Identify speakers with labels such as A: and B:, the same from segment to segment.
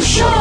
A: O show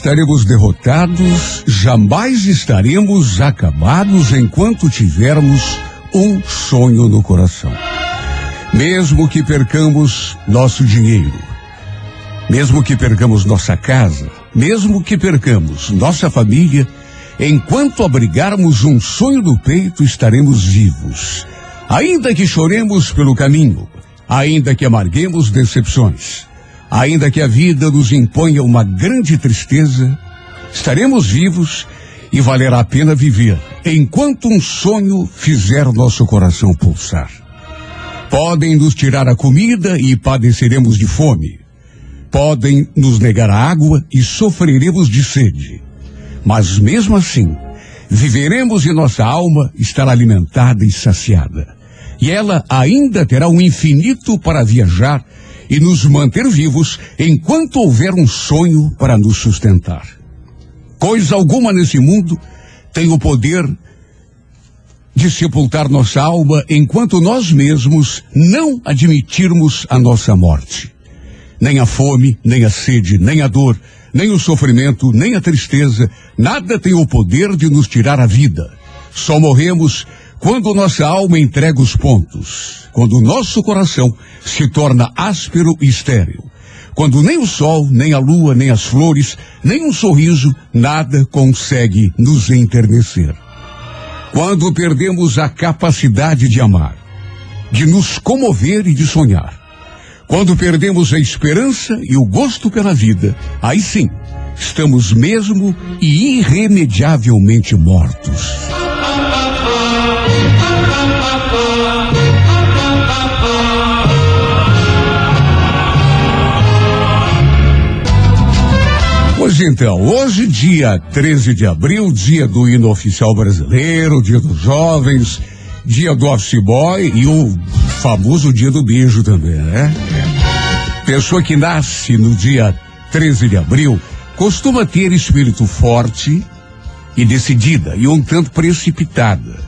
B: estaremos derrotados, jamais estaremos acabados enquanto tivermos um sonho no coração. Mesmo que percamos nosso dinheiro, mesmo que percamos nossa casa, mesmo que percamos nossa família, enquanto abrigarmos um sonho no peito, estaremos vivos. Ainda que choremos pelo caminho, ainda que amarguemos decepções, ainda que a vida nos imponha uma grande tristeza, estaremos vivos e valerá a pena viver enquanto um sonho fizer nosso coração pulsar. Podem nos tirar a comida e padeceremos de fome. Podem nos negar a água e sofreremos de sede. Mas mesmo assim, viveremos e nossa alma estará alimentada e saciada. E ela ainda terá um infinito para viajar e nos manter vivos enquanto houver um sonho para nos sustentar. Coisa alguma nesse mundo tem o poder de sepultar nossa alma enquanto nós mesmos não admitirmos a nossa morte. Nem a fome, nem a sede, nem a dor, nem o sofrimento, nem a tristeza, nada tem o poder de nos tirar a vida. Só morremos quando nossa alma entrega os pontos, quando o nosso coração se torna áspero e estéril, quando nem o sol, nem a lua, nem as flores, nem um sorriso, nada consegue nos enternecer. Quando perdemos a capacidade de amar, de nos comover e de sonhar, quando perdemos a esperança e o gosto pela vida, aí sim, estamos mesmo e irremediavelmente mortos. Pois então, hoje, dia 13 de abril, dia do hino oficial brasileiro, dia dos jovens, dia do office boy e o famoso dia do beijo também, né? Pessoa que nasce no dia 13 de abril costuma ter espírito forte e decidida e um tanto precipitada.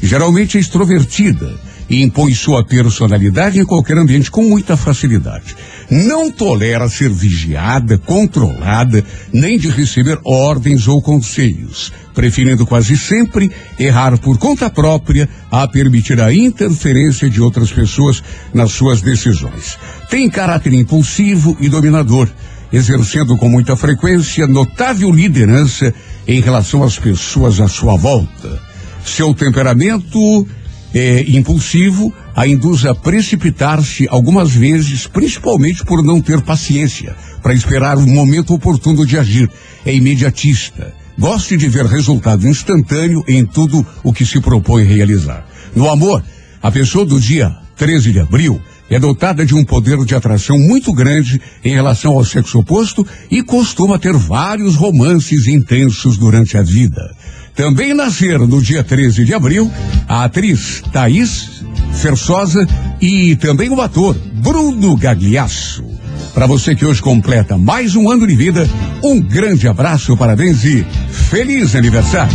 B: Geralmente é extrovertida e impõe sua personalidade em qualquer ambiente com muita facilidade. Não tolera ser vigiada, controlada, nem de receber ordens ou conselhos, preferindo quase sempre errar por conta própria a permitir a interferência de outras pessoas nas suas decisões. Tem caráter impulsivo e dominador, exercendo com muita frequência notável liderança em relação às pessoas à sua volta. Seu temperamento é, impulsivo a induz a precipitar-se algumas vezes, principalmente por não ter paciência para esperar o momento oportuno de agir. É imediatista. Goste de ver resultado instantâneo em tudo o que se propõe realizar. No amor, a pessoa do dia 13 de abril é dotada de um poder de atração muito grande em relação ao sexo oposto e costuma ter vários romances intensos durante a vida. Também nasceram no dia 13 de abril a atriz Thaís Fersosa e também o ator Bruno Gagliasso. Para você que hoje completa mais um ano de vida, um grande abraço, parabéns e feliz aniversário.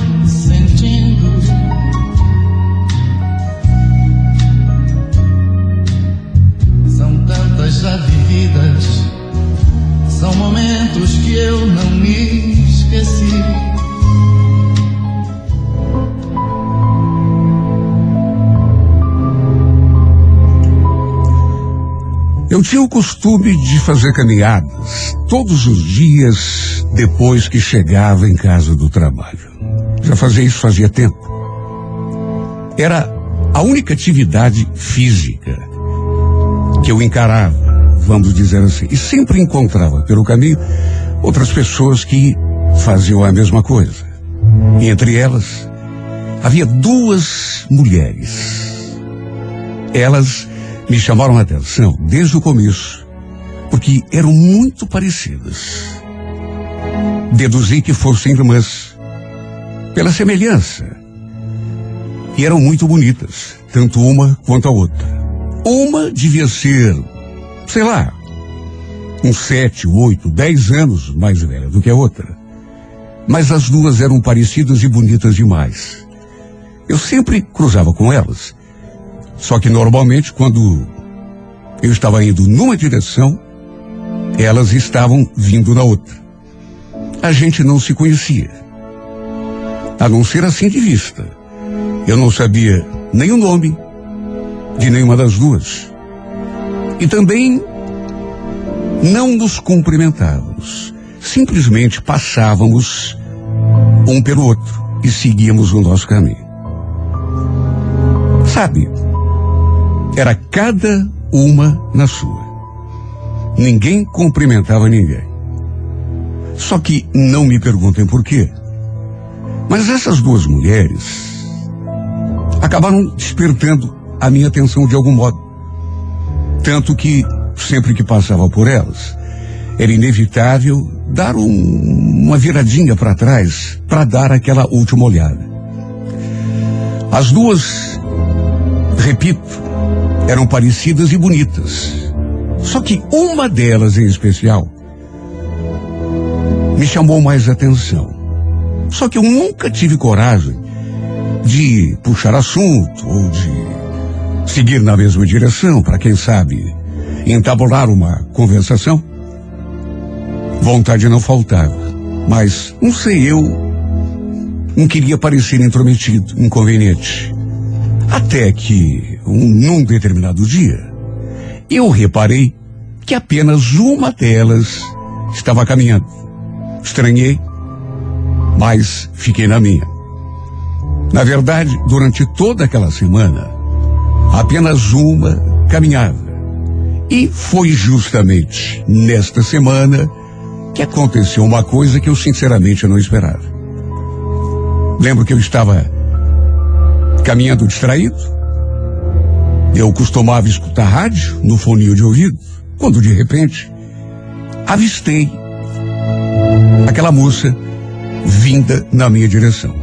C: são momentos que eu não me esqueci.
B: Eu tinha o costume de fazer caminhadas todos os dias depois que chegava em casa do trabalho. Já fazia isso fazia tempo. Era a única atividade física que eu encarava, vamos dizer assim, e sempre encontrava pelo caminho outras pessoas que faziam a mesma coisa. E entre elas havia duas mulheres. Elas me chamaram a atenção desde o começo, porque eram muito parecidas. Deduzi que fossem irmãs, pela semelhança. E eram muito bonitas, tanto uma quanto a outra. Uma devia ser, sei lá, uns sete, oito, dez anos mais velha do que a outra. Mas as duas eram parecidas e bonitas demais. Eu sempre cruzava com elas. Só que normalmente, quando eu estava indo numa direção, elas estavam vindo na outra. A gente não se conhecia. A não ser assim de vista. Eu não sabia nem o nome de nenhuma das duas. E também não nos cumprimentávamos. Simplesmente passávamos um pelo outro e seguíamos o nosso caminho. Sabe, era cada uma na sua. Ninguém cumprimentava ninguém. Só que não me perguntem por quê. Mas essas duas mulheres acabaram despertando a minha atenção de algum modo. Tanto que, sempre que passava por elas, era inevitável dar um- uma viradinha para trás para dar aquela última olhada. As duas, repito, eram parecidas e bonitas. Só que uma delas em especial me chamou mais atenção. Só que eu nunca tive coragem de puxar assunto ou de seguir na mesma direção para quem sabe entabular uma conversação. Vontade não faltava, mas não sei eu não queria parecer intrometido, inconveniente. Até que, um, num determinado dia, eu reparei que apenas uma delas estava caminhando. Estranhei, mas fiquei na minha. Na verdade, durante toda aquela semana, apenas uma caminhava. E foi justamente nesta semana que aconteceu uma coisa que eu sinceramente não esperava. Lembro que eu estava caminhando distraído. Eu costumava escutar rádio no foninho de ouvido, quando de repente avistei aquela moça vinda na minha direção.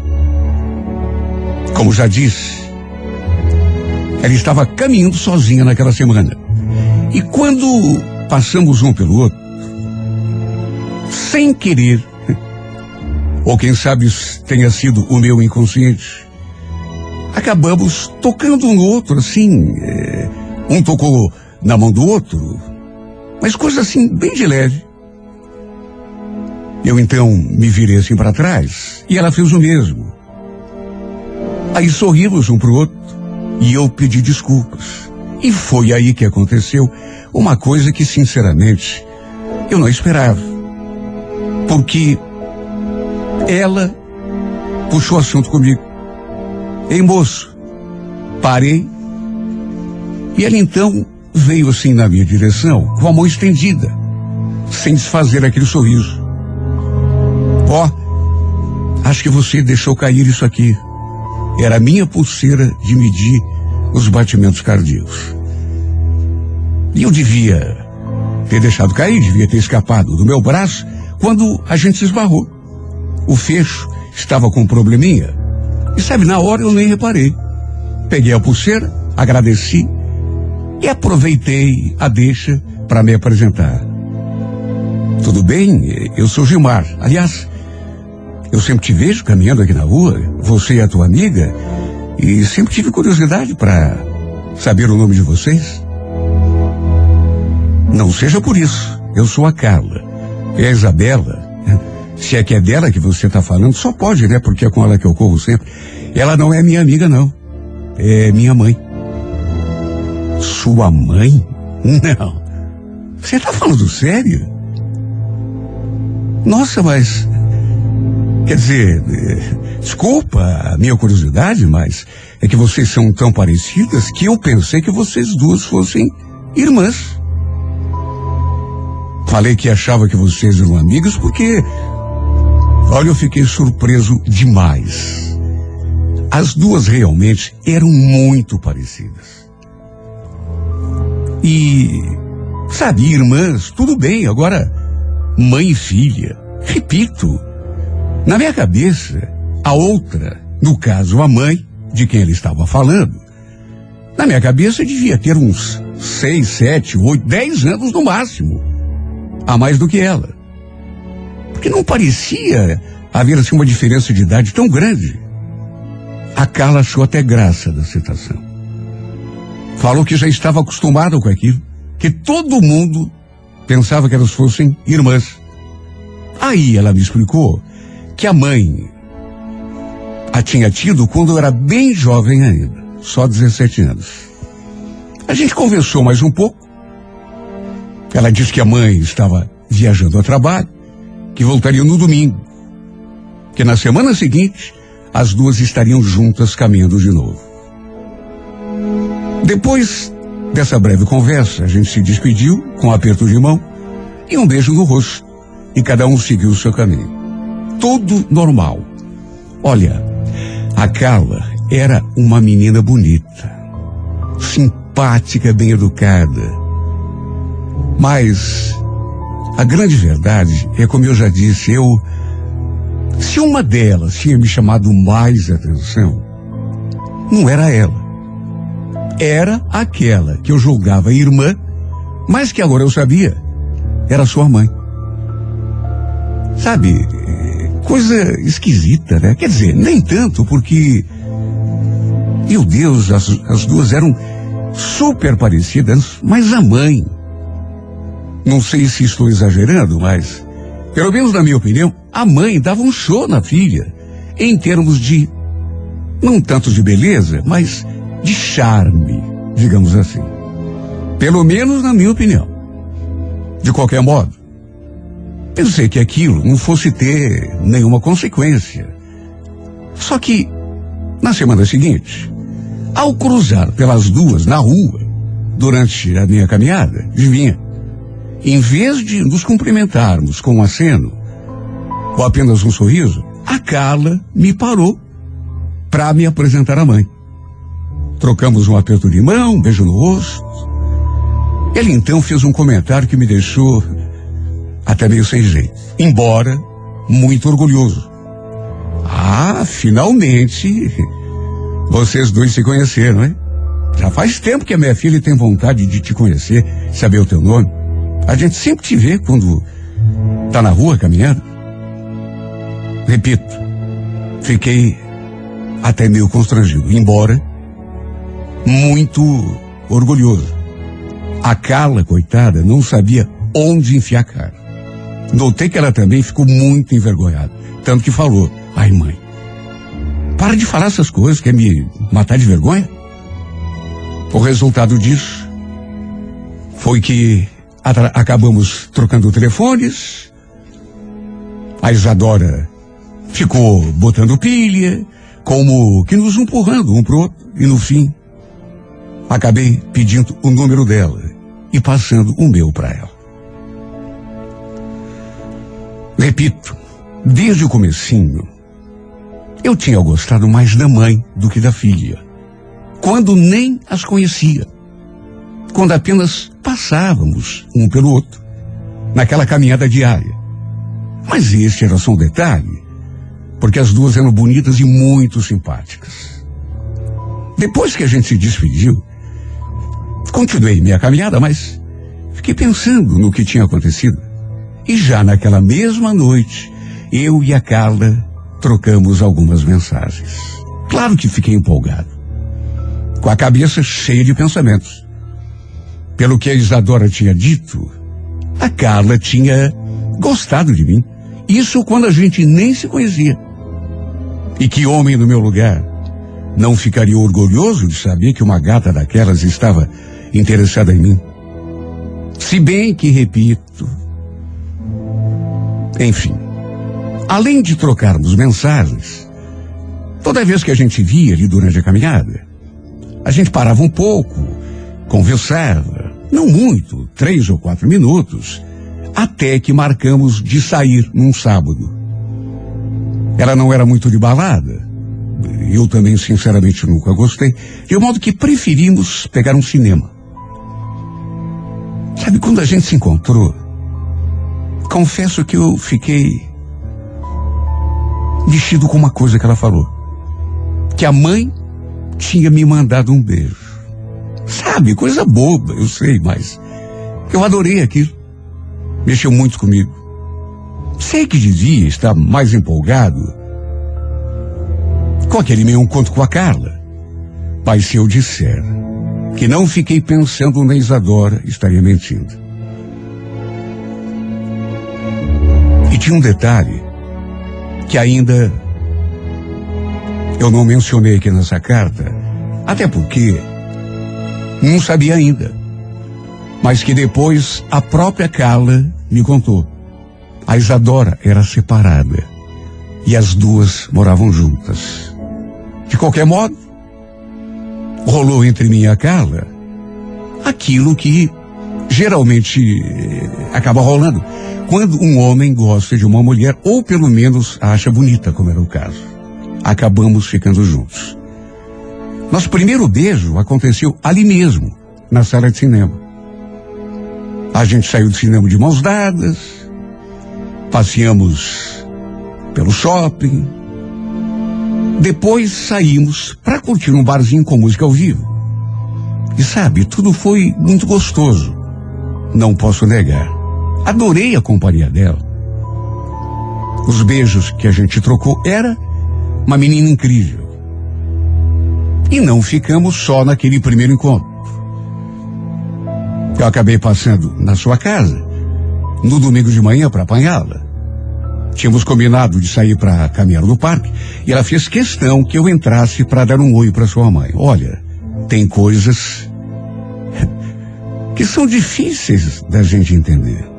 B: Como já disse, ela estava caminhando sozinha naquela semana. E quando passamos um pelo outro, sem querer, ou quem sabe tenha sido o meu inconsciente, acabamos tocando um no outro, assim. é, um tocou na mão do outro, mas coisa assim, bem de leve. Eu então me virei assim para trás e ela fez o mesmo. Aí sorrimos um pro outro e eu pedi desculpas. E foi aí que aconteceu uma coisa que, sinceramente, eu não esperava. Porque ela puxou assunto comigo. Ei, moço, parei. E ela então veio assim na minha direção, com a mão estendida, sem desfazer aquele sorriso. Ó, acho que você deixou cair isso aqui. Era a minha pulseira de medir os batimentos cardíacos. E eu devia ter deixado cair, devia ter escapado do meu braço quando a gente se esbarrou. O fecho estava com um probleminha. E sabe, na hora eu nem reparei. Peguei a pulseira, agradeci e aproveitei a deixa para me apresentar. Tudo bem? Eu sou Gilmar. Aliás, eu sempre te vejo caminhando aqui na rua, você e a tua amiga, e sempre tive curiosidade para saber o nome de vocês. Não seja por isso. Eu sou a Carla. E a Isabela, se é que é dela que você está falando, só pode, né? Porque é com ela que eu corro sempre. Ela não é minha amiga, não. É minha mãe. Sua mãe? Não. Você está falando sério? Nossa, mas. Quer dizer, desculpa a minha curiosidade, mas é que vocês são tão parecidas que eu pensei que vocês duas fossem irmãs. Falei que achava que vocês eram amigas porque. Olha, eu fiquei surpreso demais. As duas realmente eram muito parecidas. E. Sabe, irmãs, tudo bem, agora. Mãe e filha. Repito, na minha cabeça, a outra, no caso a mãe, de quem ele estava falando, na minha cabeça devia ter uns seis, sete, oito, dez anos no máximo. A mais do que ela. Porque não parecia haver assim uma diferença de idade tão grande. A Carla achou até graça da citação. Falou que já estava acostumada com aquilo, que todo mundo pensava que elas fossem irmãs. Aí ela me explicou que a mãe a tinha tido quando era bem jovem ainda, só 17 anos. A gente conversou mais um pouco. Ela disse que a mãe estava viajando a trabalho, que voltaria no domingo, que na semana seguinte as duas estariam juntas caminhando de novo. Depois dessa breve conversa, a gente se despediu com um aperto de mão e um beijo no rosto, e cada um seguiu o seu caminho. Tudo normal. Olha, a Carla era uma menina bonita, simpática, bem educada. Mas a grande verdade é, como eu já disse, eu. Se uma delas tinha me chamado mais atenção, não era ela. Era aquela que eu julgava irmã, mas que agora eu sabia era sua mãe. Sabe, coisa esquisita, né? Quer dizer, nem tanto, porque. Meu Deus, as, as duas eram super parecidas, mas a mãe. Não sei se estou exagerando, mas. Pelo menos na minha opinião, a mãe dava um show na filha. Em termos de. Não tanto de beleza, mas de charme, digamos assim. Pelo menos na minha opinião. De qualquer modo, pensei que aquilo não fosse ter nenhuma consequência. Só que, na semana seguinte, ao cruzar pelas duas na rua, durante a minha caminhada, adivinha? Em vez de nos cumprimentarmos com um aceno, ou apenas um sorriso, a Carla me parou para me apresentar à mãe. Trocamos um aperto de mão, um beijo no rosto. Ele então fez um comentário que me deixou até meio sem jeito, embora muito orgulhoso. Ah, finalmente vocês dois se conheceram, hein? Já faz tempo que a minha filha tem vontade de te conhecer, saber o teu nome. A gente sempre te vê quando tá na rua caminhando. Repito, fiquei até meio constrangido, embora muito orgulhoso. A Carla, coitada, não sabia onde enfiar a cara. Notei que ela também ficou muito envergonhada. Tanto que falou: Ai, mãe, para de falar essas coisas, quer me matar de vergonha? O resultado disso foi que acabamos trocando telefones. A Isadora ficou botando pilha, como que nos empurrando um pro outro, e no fim acabei pedindo o número dela e passando o meu para ela. Repito, desde o comecinho, eu tinha gostado mais da mãe do que da filha, quando nem as conhecia. quando apenas passávamos um pelo outro, naquela caminhada diária. Mas este era só um detalhe, porque as duas eram bonitas e muito simpáticas. Depois que a gente se despediu, continuei minha caminhada, mas fiquei pensando no que tinha acontecido. E já naquela mesma noite, eu e a Carla trocamos algumas mensagens. Claro que fiquei empolgado, com a cabeça cheia de pensamentos. Pelo que a Isadora tinha dito, a Carla tinha gostado de mim. Isso quando a gente nem se conhecia. E que homem no meu lugar não ficaria orgulhoso de saber que uma gata daquelas estava interessada em mim? Se bem que, repito, enfim, além de trocarmos mensagens, toda vez que a gente via ali durante a caminhada, a gente parava um pouco, conversava, não muito, três ou quatro minutos, até que marcamos de sair num sábado. Ela não era muito de balada. Eu também, sinceramente, nunca gostei. De modo que preferimos pegar um cinema. Sabe, quando a gente se encontrou, confesso que eu fiquei mexido com uma coisa que ela falou. Que a mãe tinha me mandado um beijo. Sabe, coisa boba, eu sei, mas eu adorei aquilo. Mexeu muito comigo. Sei que devia estar mais empolgado com aquele meu encontro com a Carla. Mas se eu disser que não fiquei pensando na Isadora, estaria mentindo. E tinha um detalhe que ainda eu não mencionei aqui nessa carta, até porque não sabia ainda, mas que depois a própria Carla me contou. A Isadora era separada e as duas moravam juntas. De qualquer modo, rolou entre mim e a Carla aquilo que geralmente eh, acaba rolando quando um homem gosta de uma mulher ou pelo menos a acha bonita, como era o caso. Acabamos ficando juntos. Nosso primeiro beijo aconteceu ali mesmo, na sala de cinema. A gente saiu do cinema de mãos dadas, passeamos pelo shopping, depois saímos para curtir um barzinho com música ao vivo. E sabe, tudo foi muito gostoso. Não posso negar. Adorei a companhia dela. Os beijos que a gente trocou era uma menina incrível. E não ficamos só naquele primeiro encontro. Eu acabei passando na sua casa no domingo de manhã para apanhá-la. Tínhamos combinado de sair para caminhar no parque e ela fez questão que eu entrasse para dar um oi para sua mãe. Olha, tem coisas que são difíceis da gente entender,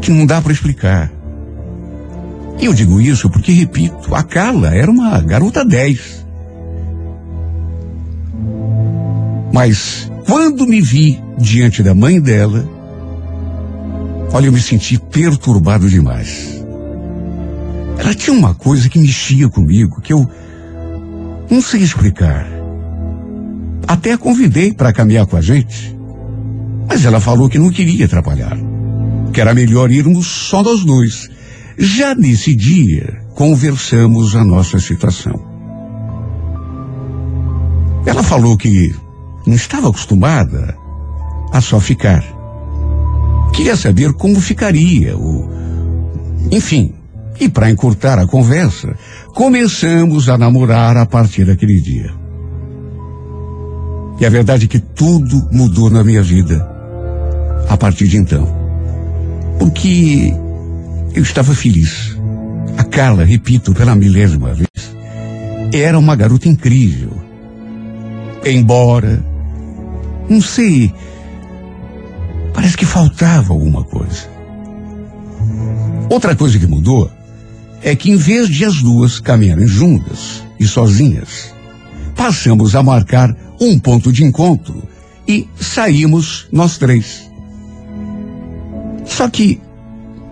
B: que não dá para explicar. E eu digo isso porque, repito, a Carla era uma garota 10. Mas quando me vi diante da mãe dela, olha, eu me senti perturbado demais. Ela tinha uma coisa que mexia comigo, que eu não sei explicar. Até a convidei para caminhar com a gente, mas ela falou que não queria atrapalhar, que era melhor irmos só nós dois. Já nesse dia, conversamos a nossa situação. Ela falou que não estava acostumada a só ficar. Queria saber como ficaria, o... enfim. E para encurtar a conversa, começamos a namorar a partir daquele dia. E a verdade é que tudo mudou na minha vida a partir de então. Porque eu estava feliz. A Carla, repito pela milésima vez, era uma garota incrível. Embora, não sei, parece que faltava alguma coisa. Outra coisa que mudou é que em vez de as duas caminharem juntas e sozinhas, passamos a marcar um ponto de encontro e saímos nós três. Só que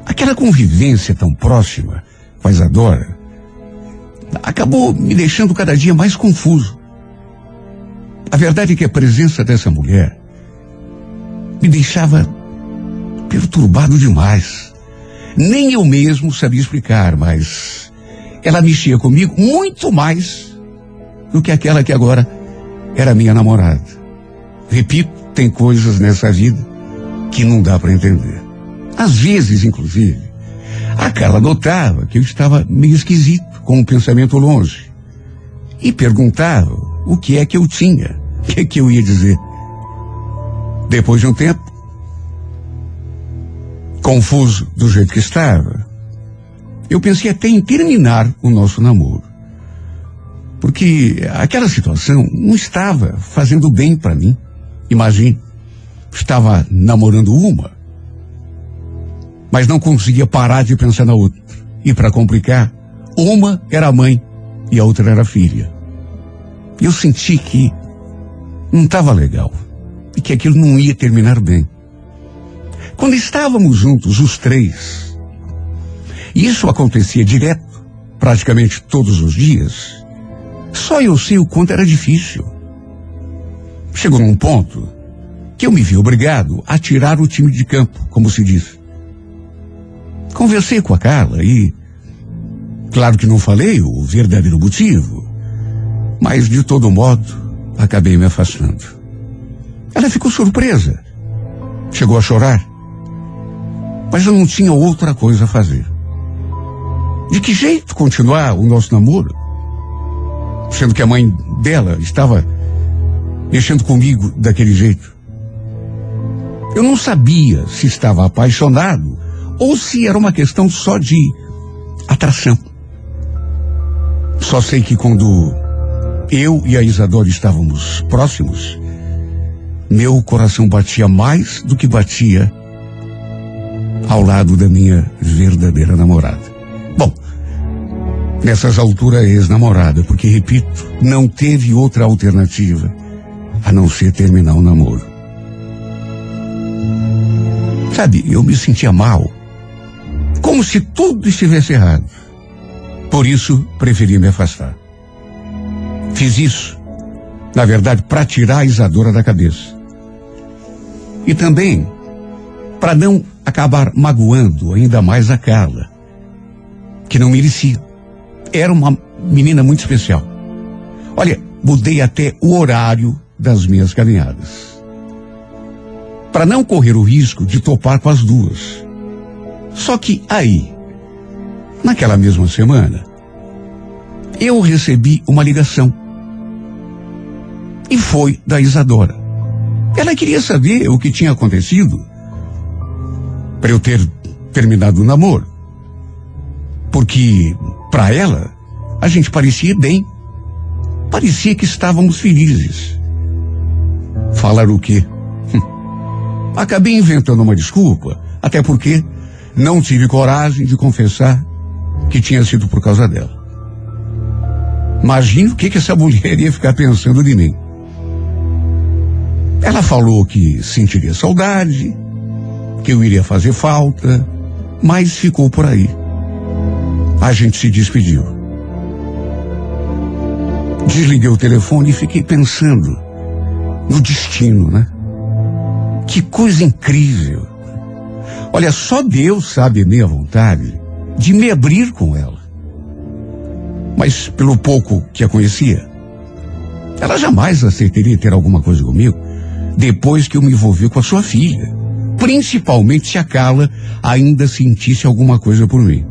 B: aquela convivência tão próxima com a Isadora acabou me deixando cada dia mais confuso. A verdade é que a presença dessa mulher me deixava perturbado demais. Nem eu mesmo sabia explicar, mas ela mexia comigo muito mais do que aquela que agora era minha namorada. Repito, tem coisas nessa vida que não dá para entender. Às vezes, inclusive, a Carla notava que eu estava meio esquisito, com o pensamento longe. E perguntava o que é que eu tinha, o que é que eu ia dizer. Depois de um tempo, confuso do jeito que estava, eu pensei até em terminar o nosso namoro. Porque aquela situação não estava fazendo bem para mim. Imagine, estava namorando uma, mas não conseguia parar de pensar na outra. E para complicar, uma era mãe e a outra era filha. Eu senti que não estava legal e que aquilo não ia terminar bem. Quando estávamos juntos, os três, e isso acontecia direto, praticamente todos os dias, só eu sei o quanto era difícil. Chegou num ponto que eu me vi obrigado a tirar o time de campo, como se diz. Conversei com a Carla e, claro que não falei o verdadeiro motivo, mas de todo modo acabei me afastando. Ela ficou surpresa, chegou a chorar, mas eu não tinha outra coisa a fazer. De que jeito continuar o nosso namoro? Sendo que a mãe dela estava mexendo comigo daquele jeito. Eu não sabia se estava apaixonado ou se era uma questão só de atração. Só sei que quando eu e a Isadora estávamos próximos, meu coração batia mais do que batia ao lado da minha verdadeira namorada. Bom, nessas alturas ex-namorada, porque repito, não teve outra alternativa a não ser terminar o namoro. Sabe, eu me sentia mal, como se tudo estivesse errado. Por isso, preferi me afastar. Fiz isso, na verdade, para tirar a Isadora da cabeça. E também para não acabar magoando ainda mais a Carla, que não merecia. Era uma menina muito especial. Olha, mudei até o horário das minhas caminhadas. Para não correr o risco de topar com as duas. Só que aí, naquela mesma semana, eu recebi uma ligação. E foi da Isadora. Ela queria saber o que tinha acontecido para eu ter terminado o namoro. Porque, para ela, a gente parecia bem. Parecia que estávamos felizes. Falar o quê? Acabei inventando uma desculpa, até porque não tive coragem de confessar que tinha sido por causa dela. Imagine o que, que essa mulher ia ficar pensando de mim. Ela falou que sentiria saudade, que eu iria fazer falta, mas ficou por aí. A gente se despediu. Desliguei o telefone e fiquei pensando no destino, né? Que coisa incrível. Olha, só Deus sabe a minha vontade de me abrir com ela. Mas pelo pouco que a conhecia, ela jamais aceitaria ter alguma coisa comigo depois que eu me envolvi com a sua filha principalmente se a Carla ainda sentisse alguma coisa por mim.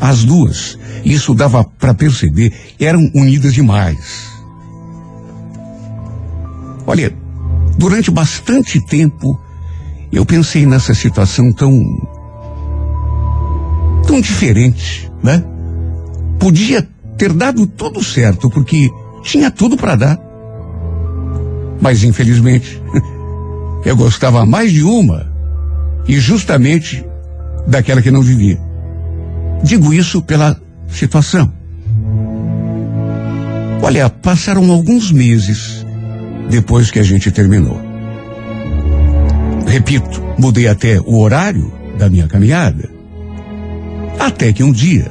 B: As duas, isso dava para perceber, eram unidas demais. Olha, durante bastante tempo eu pensei nessa situação tão tão diferente, né? Podia ter dado tudo certo porque tinha tudo para dar. Mas infelizmente eu gostava mais de uma e justamente daquela que não vivia. Digo isso pela situação. Olha, passaram alguns meses depois que a gente terminou. Repito, mudei até o horário da minha caminhada. Até que um dia,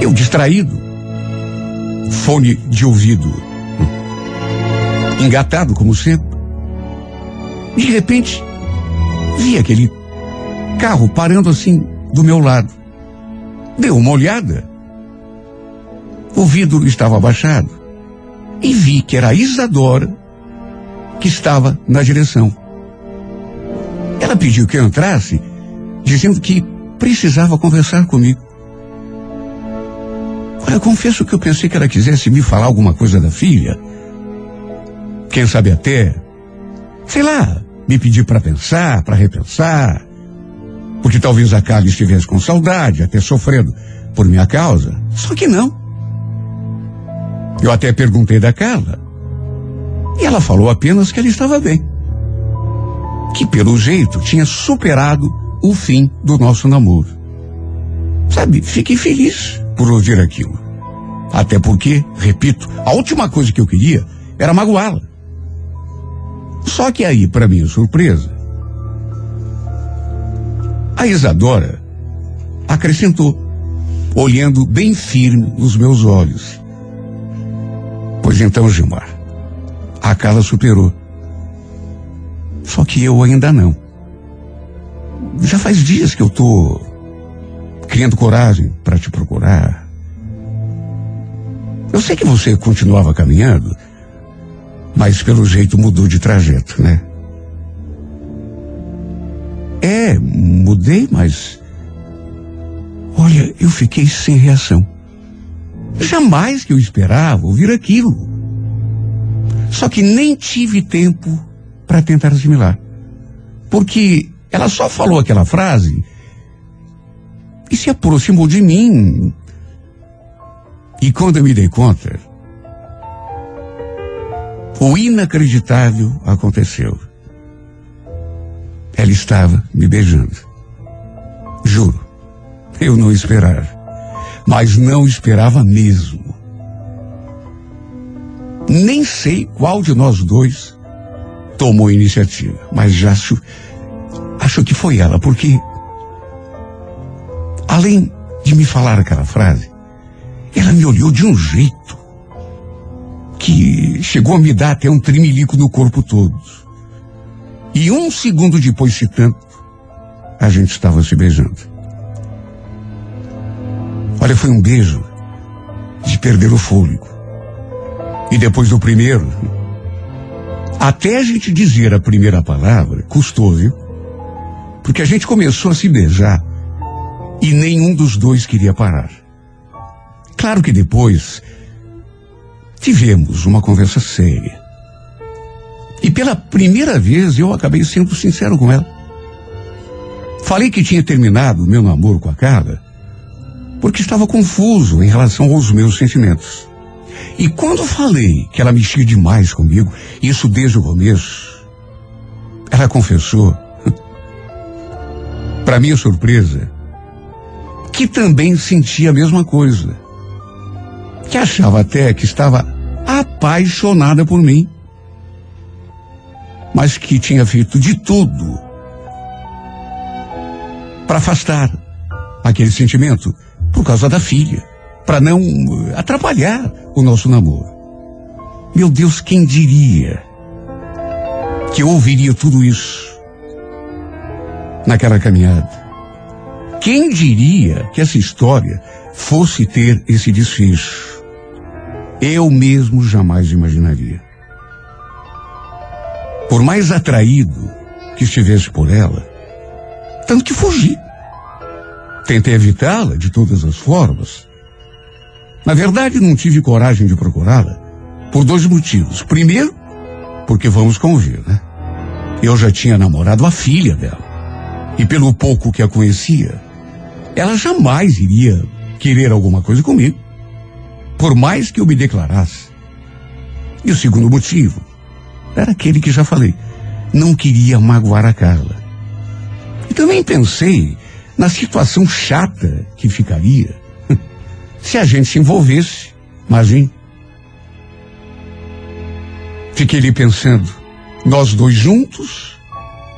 B: eu distraído, fone de ouvido, engatado como sempre, De repente, vi aquele carro parando assim do meu lado. Deu uma olhada. O vidro estava abaixado. E vi que era Isadora que estava na direção. Ela pediu que eu entrasse, dizendo que precisava conversar comigo. Olha, confesso que eu pensei que ela quisesse me falar alguma coisa da filha. Quem sabe até, sei lá, me pedir para pensar, para repensar. Porque talvez a Carla estivesse com saudade, até sofrendo por minha causa. Só que não. Eu até perguntei da Carla. E ela falou apenas que ela estava bem. Que pelo jeito tinha superado o fim do nosso namoro. Sabe, fiquei feliz por ouvir aquilo. Até porque, repito, a última coisa que eu queria era magoá-la. Só que aí, para minha surpresa, a Isadora acrescentou, olhando bem firme nos meus olhos. Pois então, Gilmar, a Carla superou. Só que eu ainda não. Já faz dias que eu tô criando coragem para te procurar. Eu sei que você continuava caminhando, mas pelo jeito mudou de trajeto, né? É, mudei, mas. Olha, eu fiquei sem reação. Jamais que eu esperava ouvir aquilo. Só que nem tive tempo para tentar assimilar. Porque ela só falou aquela frase e se aproximou de mim. E quando eu me dei conta, o inacreditável aconteceu. Ela estava me beijando. Juro, eu não esperava. Mas não esperava mesmo. Nem sei qual de nós dois tomou a iniciativa, mas já acho, acho que foi ela, porque além de me falar aquela frase, ela me olhou de um jeito que chegou a me dar até um tremelico no corpo todo. E um segundo depois, se tanto, a gente estava se beijando. Olha, foi um beijo de perder o fôlego. E depois do primeiro, até a gente dizer a primeira palavra, custou, viu? Porque a gente começou a se beijar e nenhum dos dois queria parar. Claro que depois tivemos uma conversa séria. E pela primeira vez eu acabei sendo sincero com ela. Falei que tinha terminado o meu namoro com a Carla porque estava confuso em relação aos meus sentimentos. E quando falei que ela mexia demais comigo, isso desde o começo, ela confessou, para minha surpresa, que também sentia a mesma coisa. Que achava até que estava apaixonada por mim. Mas que tinha feito de tudo para afastar aquele sentimento por causa da filha, para não atrapalhar o nosso namoro. Meu Deus, quem diria que eu ouviria tudo isso naquela caminhada? Quem diria que essa história fosse ter esse desfecho? Eu mesmo jamais imaginaria. Por mais atraído que estivesse por ela, tanto que fugi. Tentei evitá-la de todas as formas. Na verdade, não tive coragem de procurá-la por dois motivos. Primeiro, porque vamos convir, né? Eu já tinha namorado a filha dela. E pelo pouco que a conhecia, ela jamais iria querer alguma coisa comigo. Por mais que eu me declarasse. E o segundo motivo era aquele que já falei. Não queria magoar a Carla. E também pensei na situação chata que ficaria se a gente se envolvesse. Imagine. Fiquei ali pensando, nós dois juntos,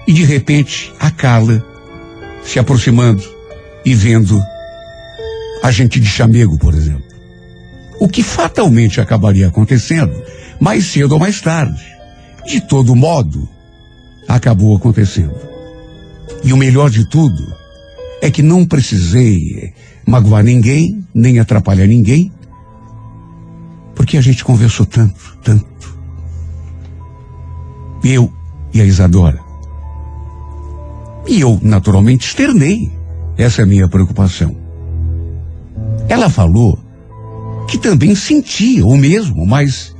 B: e de repente a Carla se aproximando e vendo a gente de chamego, por exemplo. O que fatalmente acabaria acontecendo mais cedo ou mais tarde. De todo modo, acabou acontecendo. E o melhor de tudo é que não precisei magoar ninguém, nem atrapalhar ninguém, porque a gente conversou tanto, tanto. Eu e a Isadora. E eu, naturalmente, externei essa minha preocupação. Ela falou que também sentia o mesmo, mas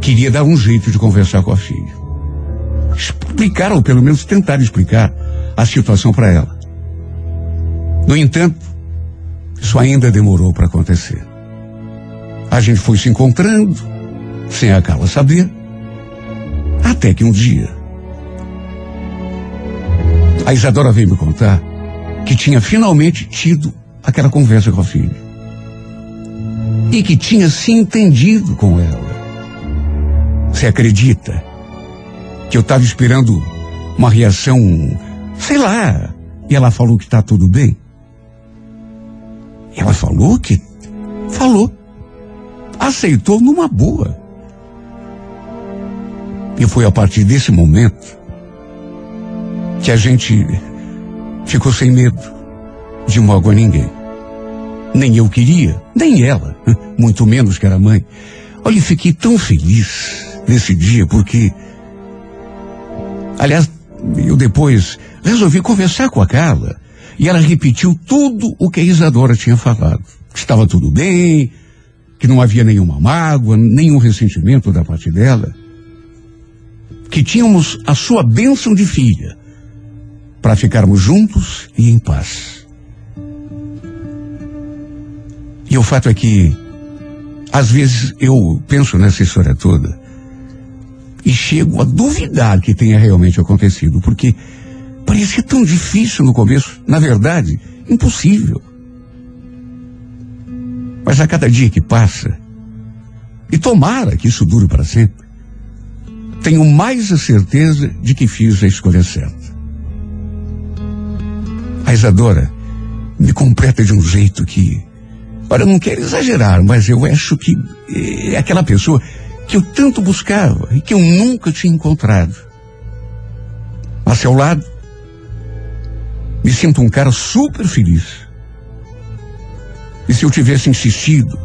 B: queria dar um jeito de conversar com a filha. Explicar, ou pelo menos tentar explicar a situação para ela. No entanto, isso ainda demorou para acontecer. A gente foi se encontrando, sem a Carla saber, até que um dia, a Isadora veio me contar que tinha finalmente tido aquela conversa com a filha. E que tinha se entendido com ela. Você acredita que eu estava esperando uma reação, sei lá, e ela falou que está tudo bem? Ela falou que. Falou. Aceitou numa boa. E foi a partir desse momento que a gente ficou sem medo de magoar ninguém. Nem eu queria, nem ela, muito menos que era mãe. Olha, fiquei tão feliz nesse dia porque, aliás, eu depois resolvi conversar com a Carla e ela repetiu tudo o que a Isadora tinha falado. Que estava tudo bem, que não havia nenhuma mágoa, nenhum ressentimento da parte dela. Que tínhamos a sua bênção de filha para ficarmos juntos e em paz. E o fato é que, às vezes, eu penso nessa história toda e chego a duvidar que tenha realmente acontecido, porque parecia tão difícil no começo, na verdade, impossível. Mas a cada dia que passa, e tomara que isso dure para sempre, tenho mais a certeza de que fiz a escolha certa. A Isadora me completa de um jeito que, olha, eu não quero exagerar, mas eu acho que é aquela pessoa que eu tanto buscava e que eu nunca tinha encontrado. A seu lado, me sinto um cara super feliz. E se eu tivesse insistido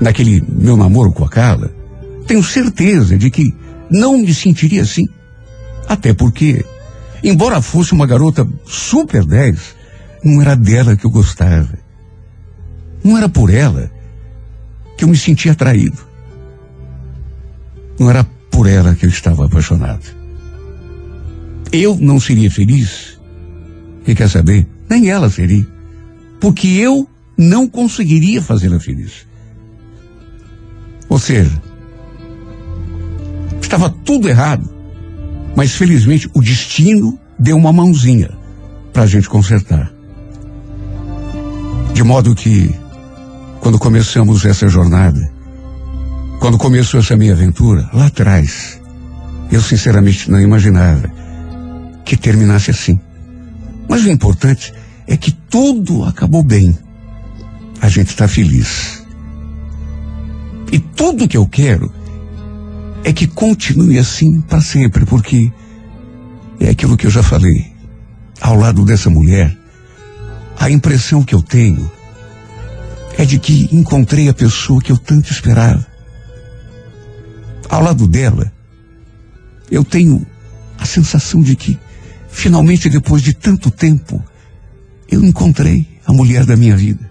B: naquele meu namoro com a Carla, tenho certeza de que não me sentiria assim. Até porque, embora fosse uma garota super 10, não era dela que eu gostava. Não era por ela que eu me sentia atraído. Não era por ela que eu estava apaixonado. Eu não seria feliz. E quer saber? Nem ela seria. Porque eu não conseguiria fazê-la feliz. Ou seja, estava tudo errado. Mas felizmente o destino deu uma mãozinha para a gente consertar. De modo que, quando começamos essa jornada, quando começou essa minha aventura, lá atrás, eu sinceramente não imaginava que terminasse assim. Mas o importante é que tudo acabou bem. A gente está feliz. E tudo que eu quero é que continue assim para sempre, porque é aquilo que eu já falei. Ao lado dessa mulher, a impressão que eu tenho é de que encontrei a pessoa que eu tanto esperava. Ao lado dela, eu tenho a sensação de que, finalmente, depois de tanto tempo, eu encontrei a mulher da minha vida.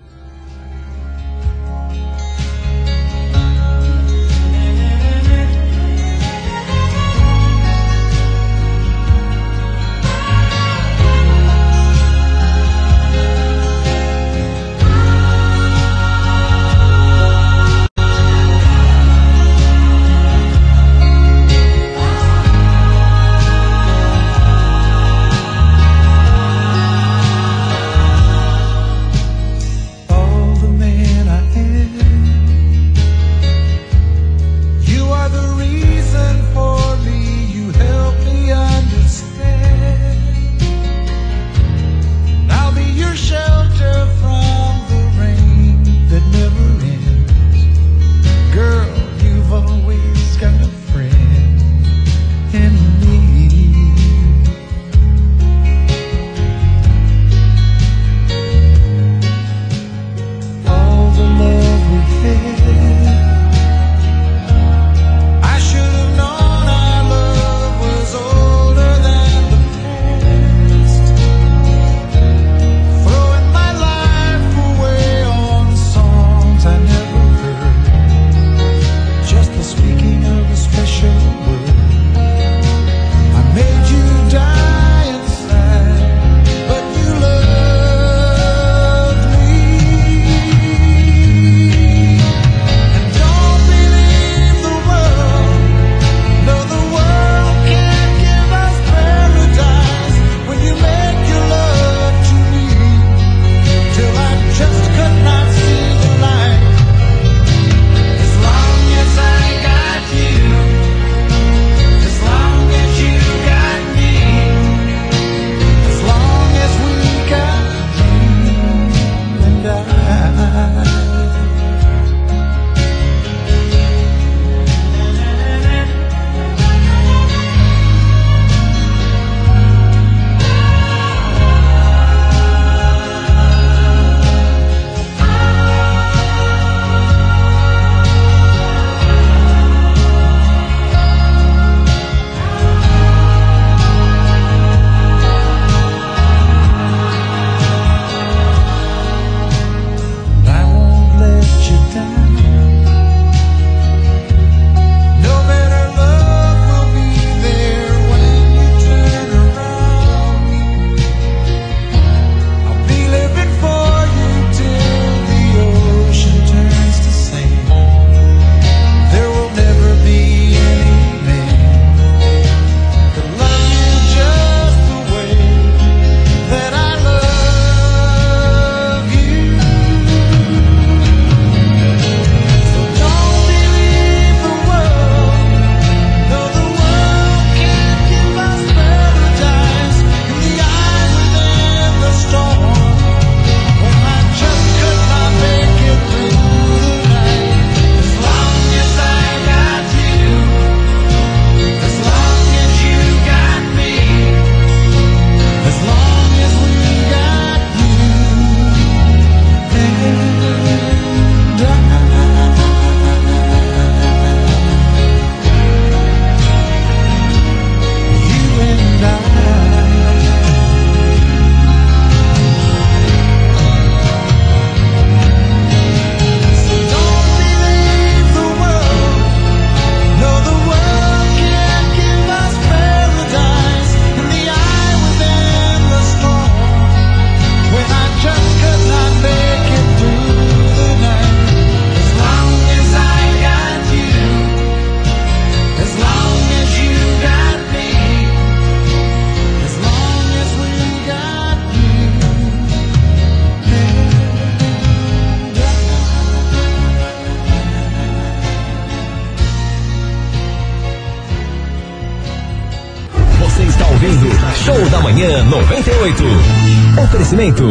D: Oferecimento.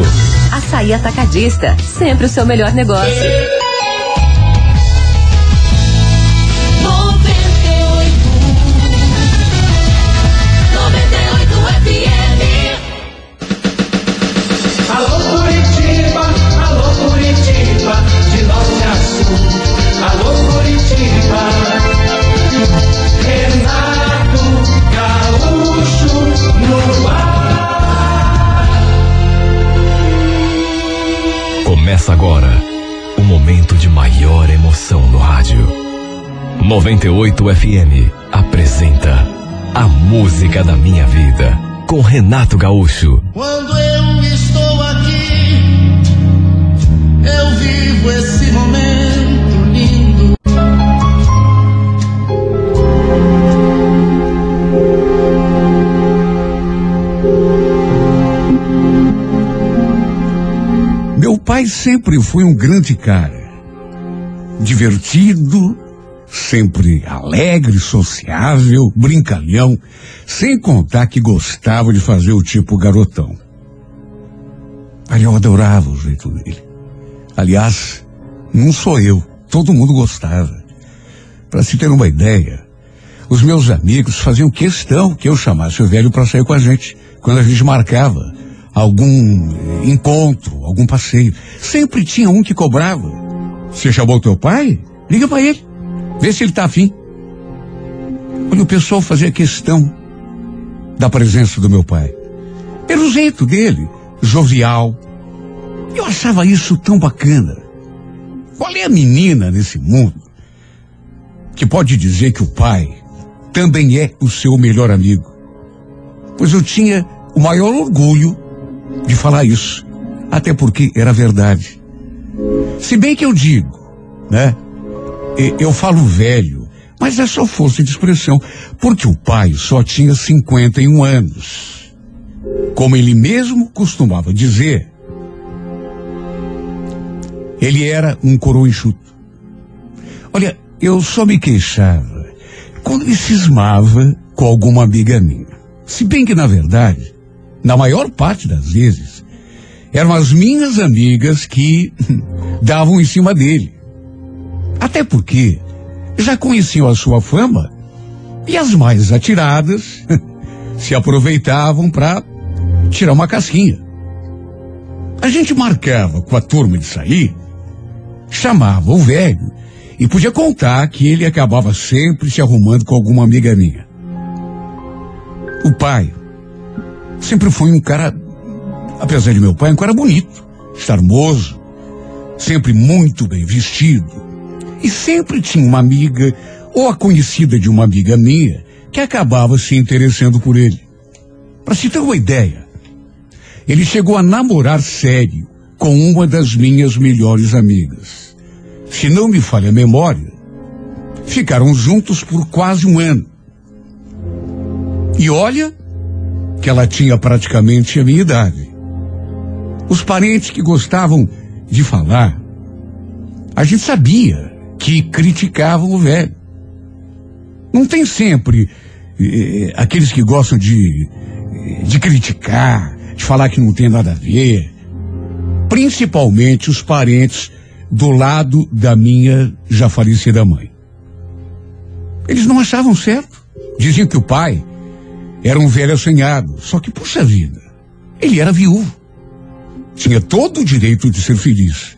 E: Açaí Atacadista, sempre o seu melhor negócio.
D: Começa agora o momento de maior emoção no rádio. 98 FM apresenta A Música da Minha Vida com Renato Gaúcho.
C: Quando eu estou aqui, eu vivo esse momento
B: Pai sempre foi um grande cara. Divertido, sempre alegre, sociável, brincalhão, sem contar que gostava de fazer o tipo garotão. Aí eu adorava o jeito dele. Aliás, não sou eu, todo mundo gostava. Para se ter uma ideia, os meus amigos faziam questão que eu chamasse o velho para sair com a gente, quando a gente marcava algum eh, encontro, algum passeio. Sempre tinha um que cobrava. Você chamou teu pai? Liga para ele. Vê se ele tá afim. Olha, o pessoal fazia questão da presença do meu pai. Pelo jeito dele, jovial. Eu achava isso tão bacana. Qual é a menina nesse mundo que pode dizer que o pai também é o seu melhor amigo? Pois eu tinha o maior orgulho de falar isso. Até porque era verdade. Se bem que eu digo, né? Eu falo velho, mas é só força de expressão, porque o pai só tinha 51 anos. Como ele mesmo costumava dizer, ele era um coroa enxuto. Olha, eu só me queixava quando ele cismava com alguma amiga minha. Se bem que, na verdade, na maior parte das vezes, eram as minhas amigas que davam em cima dele. Até porque já conheciam a sua fama e as mais atiradas se aproveitavam para tirar uma casquinha. A gente marcava com a turma de sair, chamava o velho e podia contar que ele acabava sempre se arrumando com alguma amiga minha. O pai sempre foi um cara, apesar de meu pai, um cara bonito, charmoso, sempre muito bem vestido. E sempre tinha uma amiga ou a conhecida de uma amiga minha que acabava se interessando por ele. Para se ter uma ideia, ele chegou a namorar sério com uma das minhas melhores amigas. Se não me falha a memória, ficaram juntos por quase um ano. E olha que ela tinha praticamente a minha idade. Os parentes que gostavam de falar, a gente sabia que criticavam o velho. Não tem sempre eh, aqueles que gostam de, de criticar, de falar que não tem nada a ver. Principalmente os parentes do lado da minha já falecida mãe. Eles não achavam certo. Diziam que o pai era um velho assanhado. Só que, puxa vida, ele era viúvo. Tinha todo o direito de ser feliz.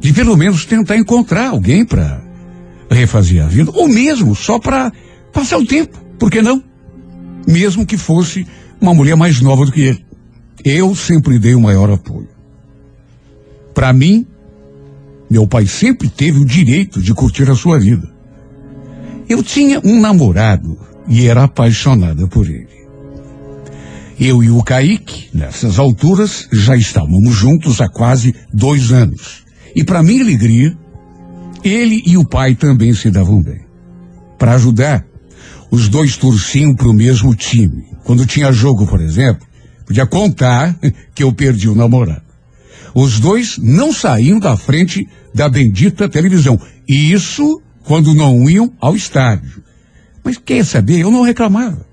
B: De pelo menos tentar encontrar alguém para refazer a vida. Ou mesmo só para passar o tempo. Por que não? Mesmo que fosse uma mulher mais nova do que ele. Eu sempre dei o maior apoio. Para mim, meu pai sempre teve o direito de curtir a sua vida. Eu tinha um namorado e era apaixonada por ele. Eu e o Kaique, nessas alturas, já estávamos juntos há quase dois anos. E para minha alegria, ele e o pai também se davam bem. Para ajudar, os dois torciam para o mesmo time. Quando tinha jogo, por exemplo, podia contar que eu perdi o namorado. Os dois não saíam da frente da bendita televisão. E isso quando não iam ao estádio. Mas quer saber? Eu não reclamava.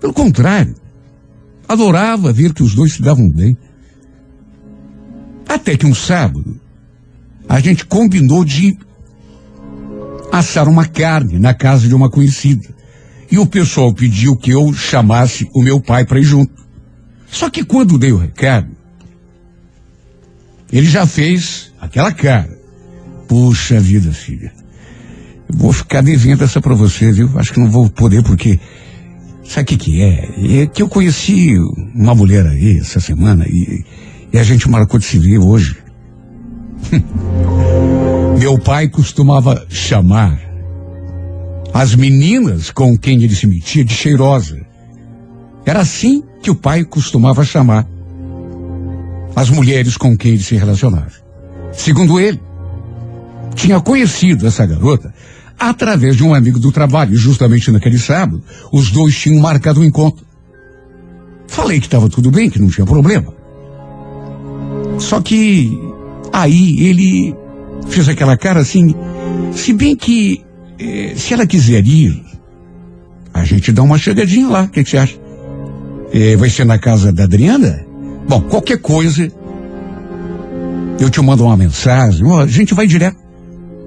B: Pelo contrário, Adorava ver que os dois se davam bem. Até que um sábado, a gente combinou de assar uma carne na casa de uma conhecida. E o pessoal pediu que eu chamasse o meu pai para ir junto. Só que quando dei o recado, ele já fez aquela cara. Puxa vida, filha. Vou ficar devendo essa para você, viu? Acho que não vou poder porque sabe o que que é? É que eu conheci uma mulher aí essa semana e, e a gente marcou de se ver hoje. Meu pai costumava chamar as meninas com quem ele se metia de cheirosa. Era assim que o pai costumava chamar as mulheres com quem ele se relacionava. Segundo ele, tinha conhecido essa garota através de um amigo do trabalho. Justamente naquele sábado, os dois tinham marcado um encontro. Falei que estava tudo bem, que não tinha problema. Só que aí ele fez aquela cara assim, se bem que eh, se ela quiser ir, a gente dá uma chegadinha lá. O que, que você acha? Eh, vai ser na casa da Adriana? Bom, qualquer coisa, eu te mando uma mensagem, a gente vai direto.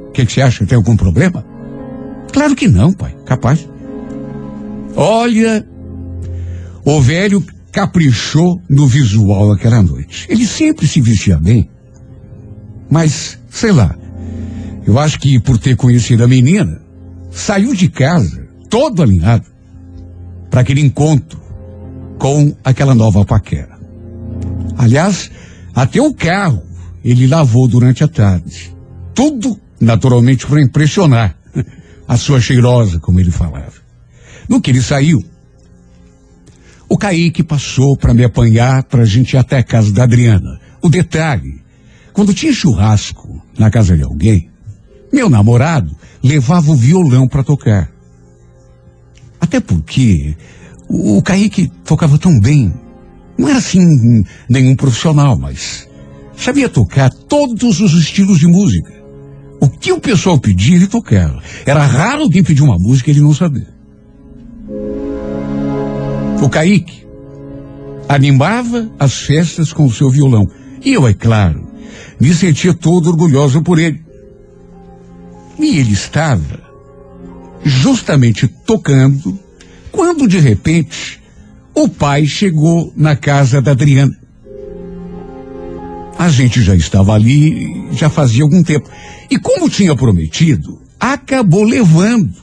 B: O que, que você acha? Tem algum problema? Claro que não, pai. Capaz. Olha, o velho caprichou no visual aquela noite. Ele sempre se vestia bem. Mas, sei lá, eu acho que por ter conhecido a menina, saiu de casa todo alinhado para aquele encontro com aquela nova paquera. Aliás, até o carro ele lavou durante a tarde. Tudo, naturalmente, para impressionar a sua cheirosa, como ele falava. No que ele saiu, o Kaique passou para me apanhar para a gente ir até a casa da Adriana. O detalhe, quando tinha churrasco na casa de alguém, meu namorado levava o violão para tocar. Até porque o, Kaique tocava tão bem. Não era assim nenhum profissional, mas sabia tocar todos os estilos de música. O que o pessoal pedia, ele tocava. Era raro alguém pedir uma música e ele não sabia. O Kaique animava as festas com o seu violão. E eu, é claro, me sentia todo orgulhoso por ele. E ele estava justamente tocando quando de repente o pai chegou na casa da Adriana. A gente já estava ali já fazia algum tempo. E como tinha prometido, acabou levando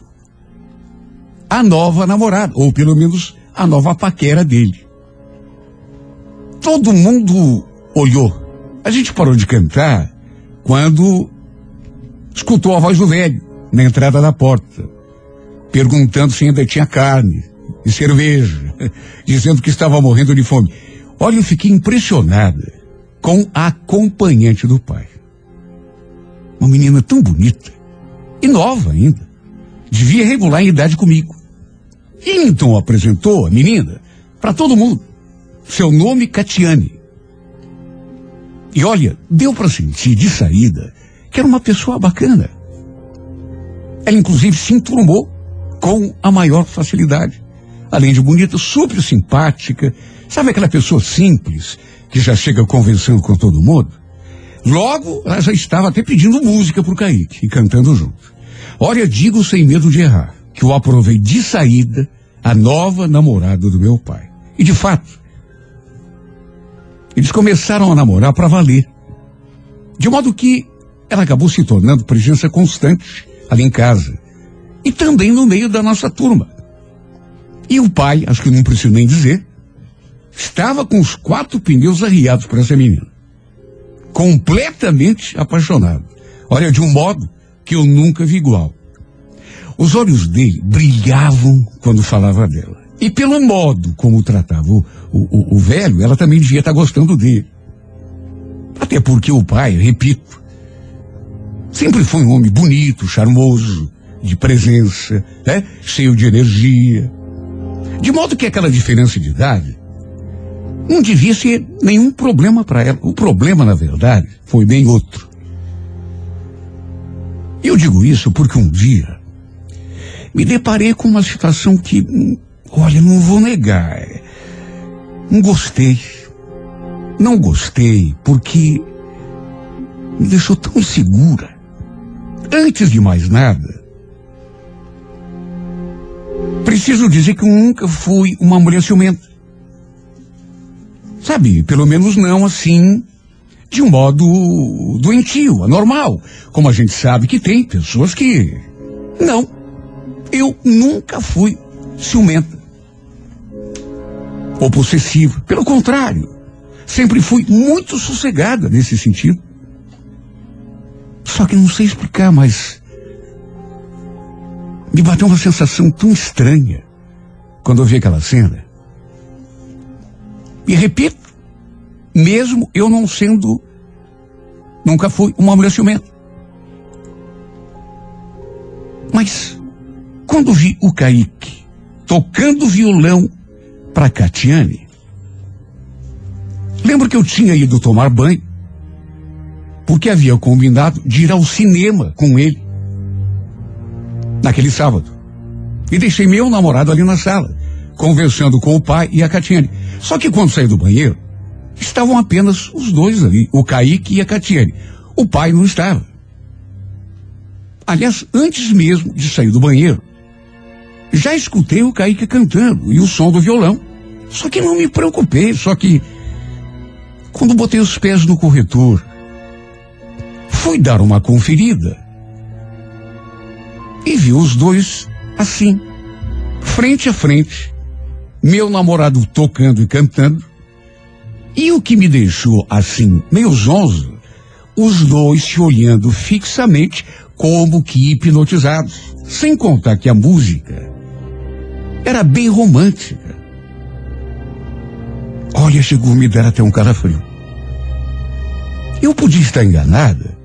B: a nova namorada, ou pelo menos a nova paquera dele. Todo mundo olhou. A gente parou de cantar quando escutou a voz do velho na entrada da porta, perguntando se ainda tinha carne e cerveja, dizendo que estava morrendo de fome. Olha, eu fiquei impressionada com a acompanhante do pai. Uma menina tão bonita e nova ainda. Devia regular em idade comigo. Então apresentou a menina para todo mundo. Seu nome, Catiane. E olha, deu para sentir de saída que era uma pessoa bacana. Ela inclusive se enturmou com a maior facilidade. Além de bonita, super simpática. Sabe aquela pessoa simples que já chega conversando com todo mundo? Logo, ela já estava até pedindo música pro Kaique e cantando junto. Olha, digo sem medo de errar, que eu aprovei de saída a nova namorada do meu pai. E de fato, eles começaram a namorar para valer. De modo que ela acabou se tornando presença constante ali em casa. E também no meio da nossa turma. E o pai, acho que não preciso nem dizer, estava com os quatro pneus arriados para essa menina. Completamente apaixonado. Olha, de um modo que eu nunca vi igual. Os olhos dele brilhavam quando falava dela. E pelo modo como tratava o, o, o velho, ela também devia estar gostando dele. Até porque o pai, repito, sempre foi um homem bonito, charmoso, de presença, né? cheio de energia. De modo que aquela diferença de idade não devia ser nenhum problema para ela. O problema, na verdade, foi bem outro. Eu digo isso porque um dia me deparei com uma situação que, hum, olha, não vou negar. Não gostei. Não gostei porque me deixou tão insegura. Antes de mais nada, preciso dizer que eu nunca fui uma mulher ciumenta. Sabe, pelo menos não assim, de um modo doentio, anormal. Como a gente sabe que tem pessoas que. Não. Eu nunca fui ciumenta. Ou possessiva. Pelo contrário. Sempre fui muito sossegada nesse sentido. Só que não sei explicar, mas. Me bateu uma sensação tão estranha quando eu vi aquela cena. E repito, mesmo eu não sendo, nunca fui uma mulher ciumenta. Mas, quando vi o Kaique tocando violão para Catiane, lembro que eu tinha ido tomar banho, porque havia combinado de ir ao cinema com ele, naquele sábado. E deixei meu namorado ali na sala, conversando com o pai e a Catiane. Só que quando saí do banheiro, estavam apenas os dois ali, o Kaique e a Catiane. O pai não estava. Aliás, antes mesmo de sair do banheiro, já escutei o Kaique cantando e o som do violão. Só que não me preocupei, só que quando botei os pés no corretor, fui dar uma conferida e vi os dois assim, frente a frente, meu namorado tocando e cantando, e o que me deixou assim, meio zonzo, os dois se olhando fixamente como que hipnotizados, sem contar que a música era bem romântica. Olha, chegou a me dar até um calafrio. Eu podia estar enganada.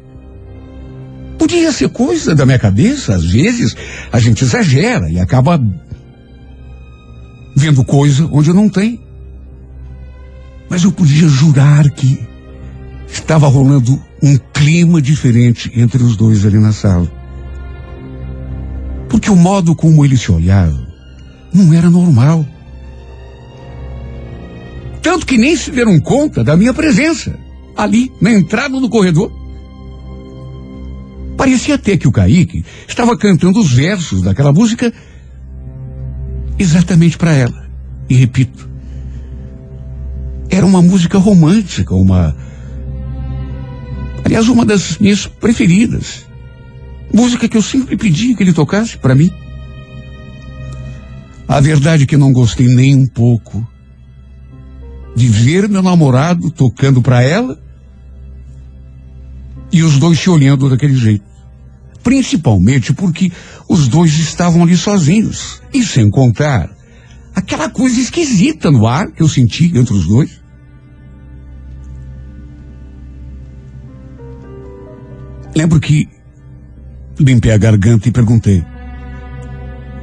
B: Podia ser coisa da minha cabeça. Às vezes a gente exagera e acaba vendo coisa onde não tem. Mas eu podia jurar que estava rolando um clima diferente entre os dois ali na sala. Porque o modo como eles se olhavam não era normal. Tanto que nem se deram conta da minha presença ali na entrada do corredor. Parecia até que o Kaique estava cantando os versos daquela música exatamente para ela. E repito, era uma música romântica, uma. Aliás, uma das minhas preferidas. Música que eu sempre pedi que ele tocasse para mim. A verdade é que não gostei nem um pouco de ver meu namorado tocando para ela e os dois se olhando daquele jeito. Principalmente porque os dois estavam ali sozinhos. E sem contar aquela coisa esquisita no ar que eu senti entre os dois. Lembro que limpei a garganta e perguntei: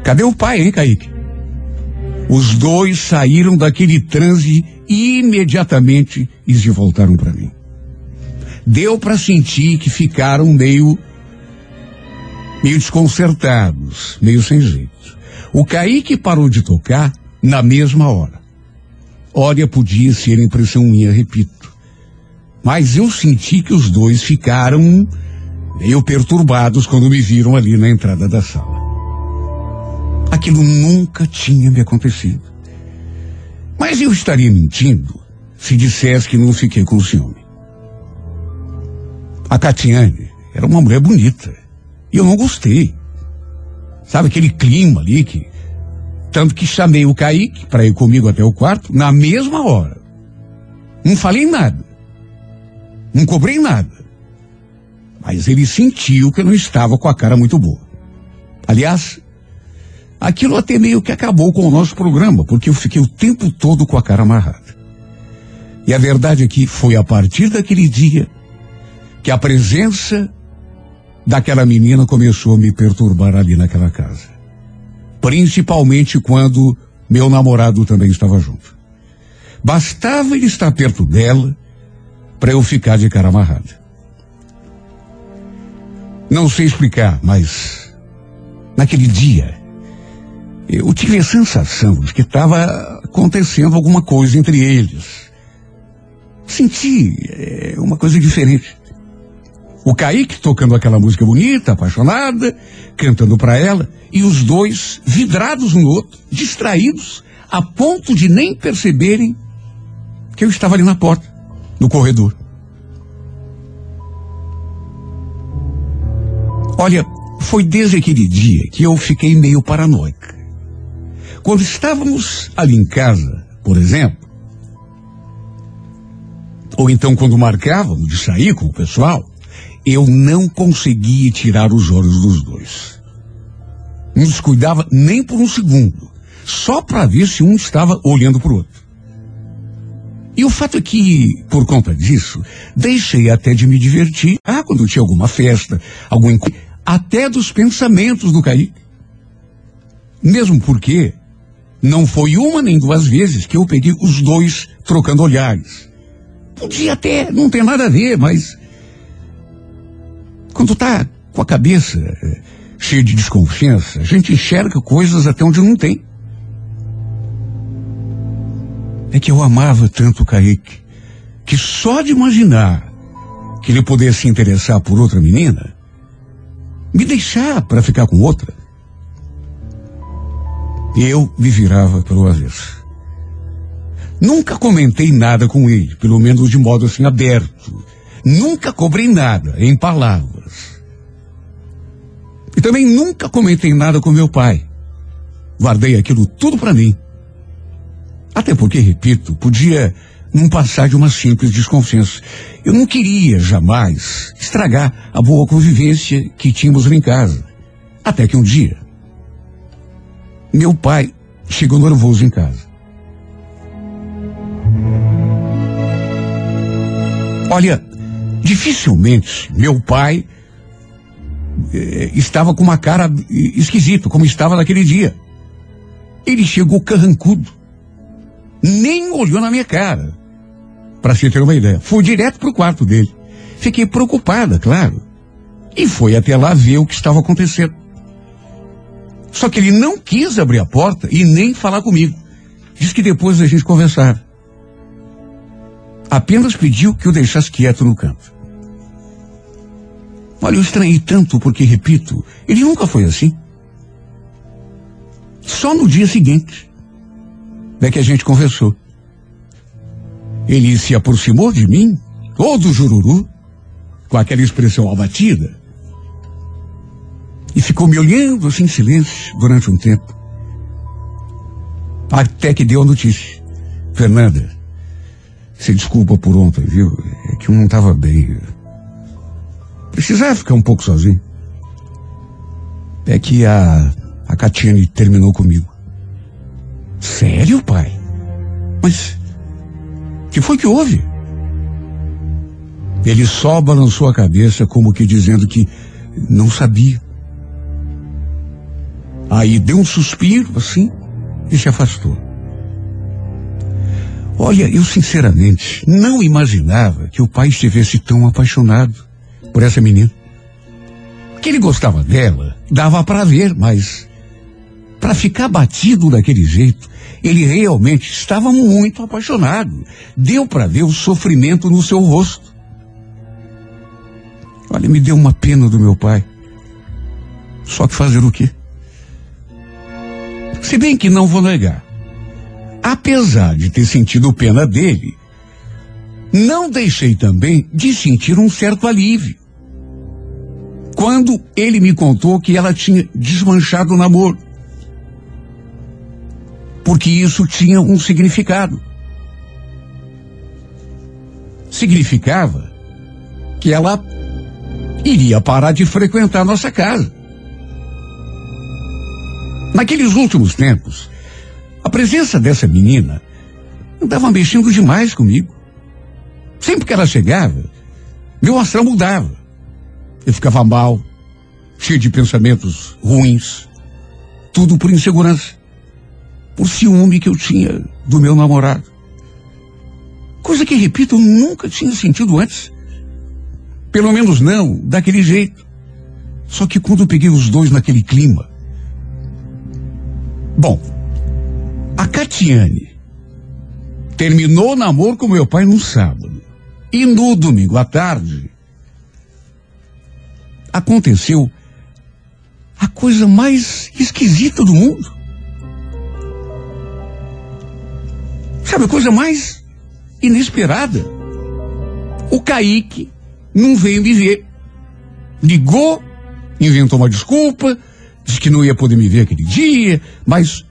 B: Cadê o pai, hein, Kaique? Os dois saíram daquele transe imediatamente e se voltaram para mim. Deu para sentir que ficaram meio meio desconcertados, meio sem jeito. O Kaique parou de tocar na mesma hora. Olha, podia ser impressão minha, repito. Mas eu senti que os dois ficaram meio perturbados quando me viram ali na entrada da sala. Aquilo nunca tinha me acontecido. Mas eu estaria mentindo se dissesse que não fiquei com ciúme. A Catiane era uma mulher bonita. E eu não gostei. Sabe aquele clima ali que. Tanto que chamei o Kaique para ir comigo até o quarto na mesma hora. Não falei nada. Não cobrei nada. Mas ele sentiu que eu não estava com a cara muito boa. Aliás, aquilo até meio que acabou com o nosso programa, porque eu fiquei o tempo todo com a cara amarrada. E a verdade é que foi a partir daquele dia que a presença daquela menina começou a me perturbar ali naquela casa. Principalmente quando meu namorado também estava junto. Bastava ele estar perto dela para eu ficar de cara amarrada. Não sei explicar, mas naquele dia Eu tive a sensação de que estava acontecendo alguma coisa entre eles. Senti é, uma coisa diferente. O Kaique tocando aquela música bonita, apaixonada, cantando para ela, e os dois vidrados no outro, distraídos, a ponto de nem perceberem que eu estava ali na porta, no corredor. Olha, foi desde aquele dia que eu fiquei meio paranoica. Quando estávamos ali em casa, por exemplo, ou então quando marcávamos de sair com o pessoal, eu não conseguia tirar os olhos dos dois. Não descuidava nem por um segundo, só para ver se um estava olhando para o outro. E o fato é que, por conta disso, deixei até de me divertir. Ah, quando tinha alguma festa, algum encontro, até dos pensamentos do Kaique. Mesmo porque não foi uma nem duas vezes que eu peguei os dois trocando olhares. Podia até não ter nada a ver, mas quando tá com a cabeça eh, cheia de desconfiança, a gente enxerga coisas até onde não tem. É que eu amava tanto o Kaique, que só de imaginar que ele pudesse se interessar por outra menina, me deixar para ficar com outra, eu me virava pelo avesso. Nunca comentei nada com ele, pelo menos de modo assim aberto. Nunca cobrei nada em palavras. E também nunca comentei nada com meu pai. Guardei aquilo tudo para mim. Até porque, repito, podia não passar de uma simples desconfiança. Eu não queria jamais estragar a boa convivência que tínhamos lá em casa. Até que um dia, meu pai chegou nervoso em casa. Olha, dificilmente meu pai eh, estava com uma cara esquisita, como estava naquele dia. Ele chegou carrancudo. Nem olhou na minha cara. Para se ter uma ideia. Fui direto pro quarto dele. Fiquei preocupada, claro. E foi até lá ver o que estava acontecendo. Só que ele não quis abrir a porta e nem falar comigo. Diz que depois a gente conversar. Apenas pediu que eu deixasse quieto no canto. Olha, eu estranhei tanto porque, repito, ele nunca foi assim. Só no dia seguinte é que a gente conversou. Ele se aproximou de mim, todo jururu, com aquela expressão abatida, e ficou me olhando assim em silêncio durante um tempo. Até que deu a notícia. Fernanda, se desculpa por ontem, viu? É que eu não estava bem. Precisava ficar um pouco sozinho. É que a, a Catiane terminou comigo. Sério, pai? Mas que foi que houve? Ele só balançou a cabeça como que dizendo que não sabia. Aí deu um suspiro assim e se afastou. Olha, eu sinceramente não imaginava que o pai estivesse tão apaixonado por essa menina. Que ele gostava dela, dava para ver, mas para ficar batido daquele jeito, ele realmente estava muito apaixonado. Deu para ver o sofrimento no seu rosto. Olha, me deu uma pena do meu pai. Só que fazer o quê? Se bem que não vou negar. Apesar de ter sentido pena dele, não deixei também de sentir um certo alívio. Quando ele me contou que ela tinha desmanchado o namoro. Porque isso tinha um significado. Significava que ela iria parar de frequentar nossa casa. Naqueles últimos tempos, a presença dessa menina andava mexendo demais comigo. Sempre que ela chegava, meu astral mudava. Eu ficava mal, cheio de pensamentos ruins, tudo por insegurança, por ciúme que eu tinha do meu namorado. Coisa que, repito, eu nunca tinha sentido antes. Pelo menos não daquele jeito. Só que quando eu peguei os dois naquele clima, Bom, a Catiane terminou o namoro com meu pai no sábado. E no domingo à tarde, aconteceu a coisa mais esquisita do mundo. Sabe a coisa mais inesperada? O Kaique não veio me ver. Ligou, inventou uma desculpa, disse que não ia poder me ver aquele dia, mas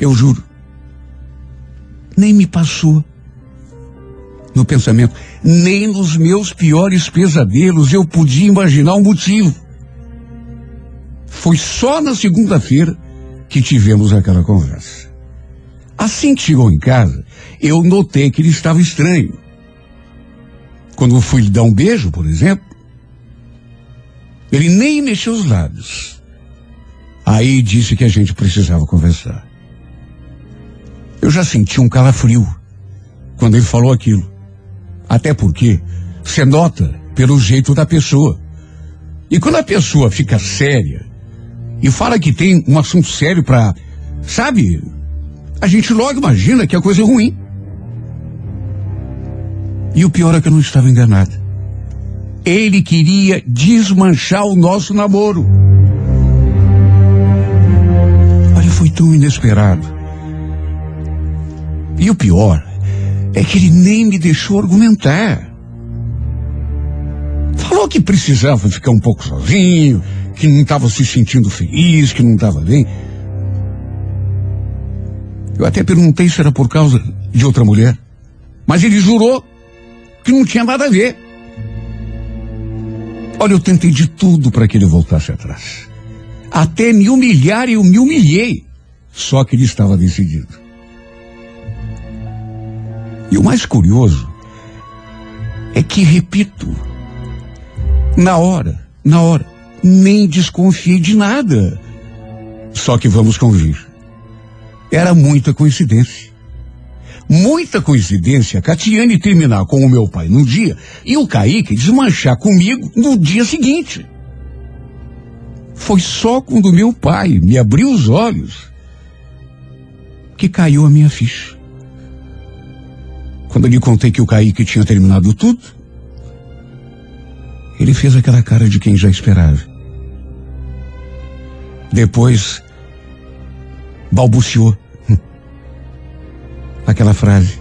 B: eu juro, nem me passou no pensamento, nem nos meus piores pesadelos eu podia imaginar o motivo. Foi só na segunda-feira que tivemos aquela conversa. Assim que chegou em casa, eu notei que ele estava estranho. Quando eu fui lhe dar um beijo, por exemplo, ele nem mexeu os lábios. Aí disse que a gente precisava conversar. Eu já senti um calafrio quando ele falou aquilo. Até porque você nota pelo jeito da pessoa. E quando a pessoa fica séria e fala que tem um assunto sério para, sabe, a gente logo imagina que é coisa ruim. E o pior é que eu não estava enganado. Ele queria desmanchar o nosso namoro. Olha, foi tão inesperado. E o pior é que ele nem me deixou argumentar. Falou que precisava ficar um pouco sozinho, que não estava se sentindo feliz, que não estava bem. Eu até perguntei se era por causa de outra mulher. Mas ele jurou que não tinha nada a ver. Olha, eu tentei de tudo para que ele voltasse atrás. Até me humilhar eu me humilhei. Só que ele estava decidido. E o mais curioso é que, repito, na hora, na hora, nem desconfiei de nada. Só que vamos convir. Era muita coincidência. Muita coincidência a Catiane terminar com o meu pai num dia e o Kaique desmanchar comigo no dia seguinte. Foi só quando meu pai me abriu os olhos que caiu a minha ficha. Quando eu lhe contei que o Kaique tinha terminado tudo, ele fez aquela cara de quem já esperava. Depois, balbuciou aquela frase.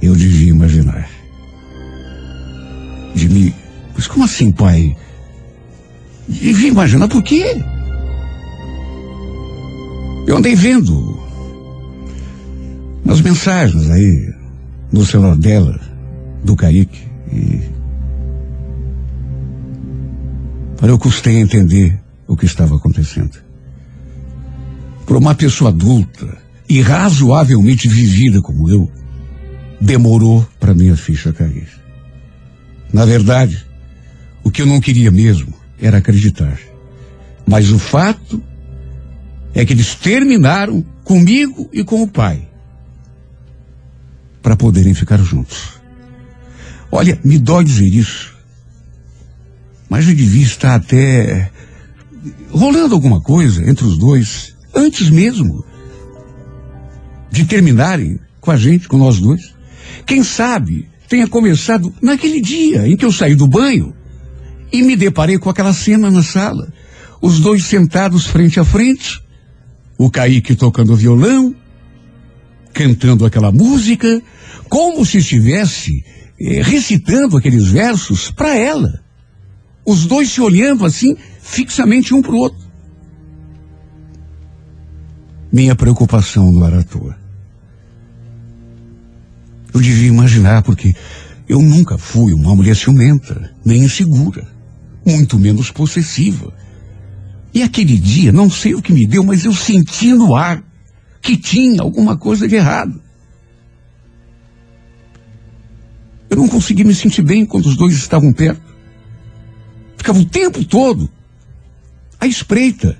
B: Eu devia imaginar. De mim. Mas como assim, pai? Devia imaginar por quê? Eu andei vendo umas mensagens aí no celular dela, do Kaique, e. Olha, eu custei a entender o que estava acontecendo. Para uma pessoa adulta e razoavelmente vivida como eu, demorou para minha ficha cair. Na verdade, o que eu não queria mesmo era acreditar. Mas o fato é que eles terminaram comigo e com o pai para poderem ficar juntos. Olha, me dói dizer isso, mas eu devia estar até rolando alguma coisa entre os dois antes mesmo de terminarem com a gente, com nós dois. Quem sabe tenha começado naquele dia em que eu saí do banho e me deparei com aquela cena na sala. Os dois sentados frente a frente, o Kaique tocando violão, cantando aquela música, como se estivesse eh, recitando aqueles versos para ela. Os dois se olhando assim, fixamente um para o outro. Minha preocupação não era à toa. Eu devia imaginar, porque eu nunca fui uma mulher ciumenta, nem insegura, muito menos possessiva. E aquele dia, não sei o que me deu, mas eu senti no ar que tinha alguma coisa de errado. Eu não consegui me sentir bem quando os dois estavam perto. Ficava o tempo todo à espreita.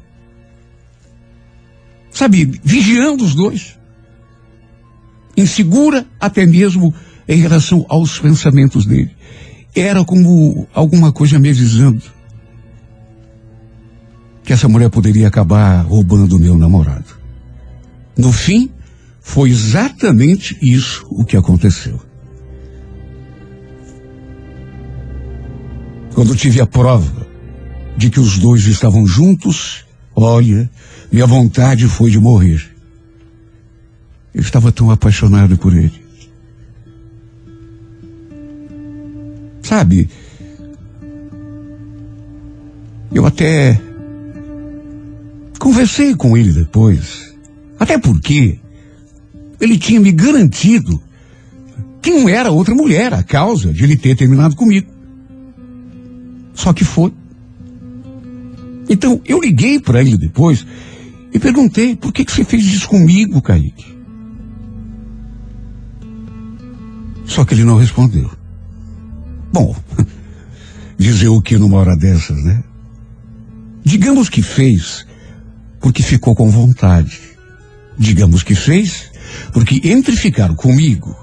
B: Sabe, vigiando os dois. Insegura até mesmo em relação aos pensamentos dele. Era como alguma coisa me avisando que essa mulher poderia acabar roubando o meu namorado. No fim, foi exatamente isso o que aconteceu. Quando tive a prova de que os dois estavam juntos, olha, minha vontade foi de morrer. Eu estava tão apaixonado por ele. Sabe, eu até conversei com ele depois. Até porque ele tinha me garantido que não era outra mulher a causa de ele ter terminado comigo. Só que foi. Então, eu liguei para ele depois e perguntei, por que, que você fez isso comigo, Kaique? Só que ele não respondeu. Bom, dizer o que numa hora dessas, né? Digamos que fez porque ficou com vontade. Digamos que fez porque entre ficar comigo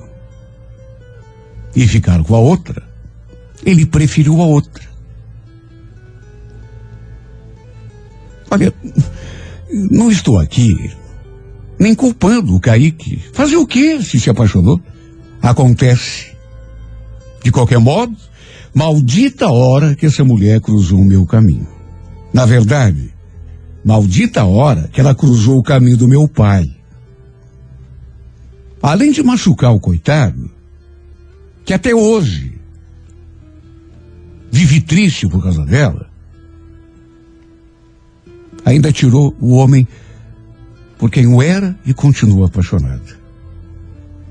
B: e ficar com a outra, ele preferiu a outra. Olha, não estou aqui nem culpando o Kaique. Fazer o quê se se apaixonou? Acontece. De qualquer modo, maldita hora que essa mulher cruzou o meu caminho. Na verdade, maldita hora que ela cruzou o caminho do meu pai. Além de machucar o coitado, que até hoje vive triste por causa dela, ainda tirou o homem por quem o era e continua apaixonado.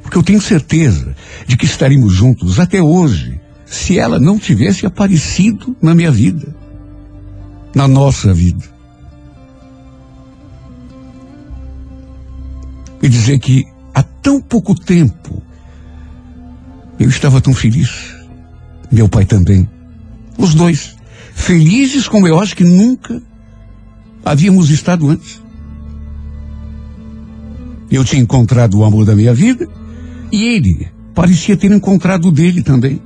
B: Porque eu tenho certeza de que estaríamos juntos até hoje se ela não tivesse aparecido na minha vida, na nossa vida. E dizer que há tão pouco tempo eu estava tão feliz, meu pai também, os dois, felizes como eu acho que nunca havíamos estado antes. Eu tinha encontrado o amor da minha vida e ele parecia ter encontrado o dele também.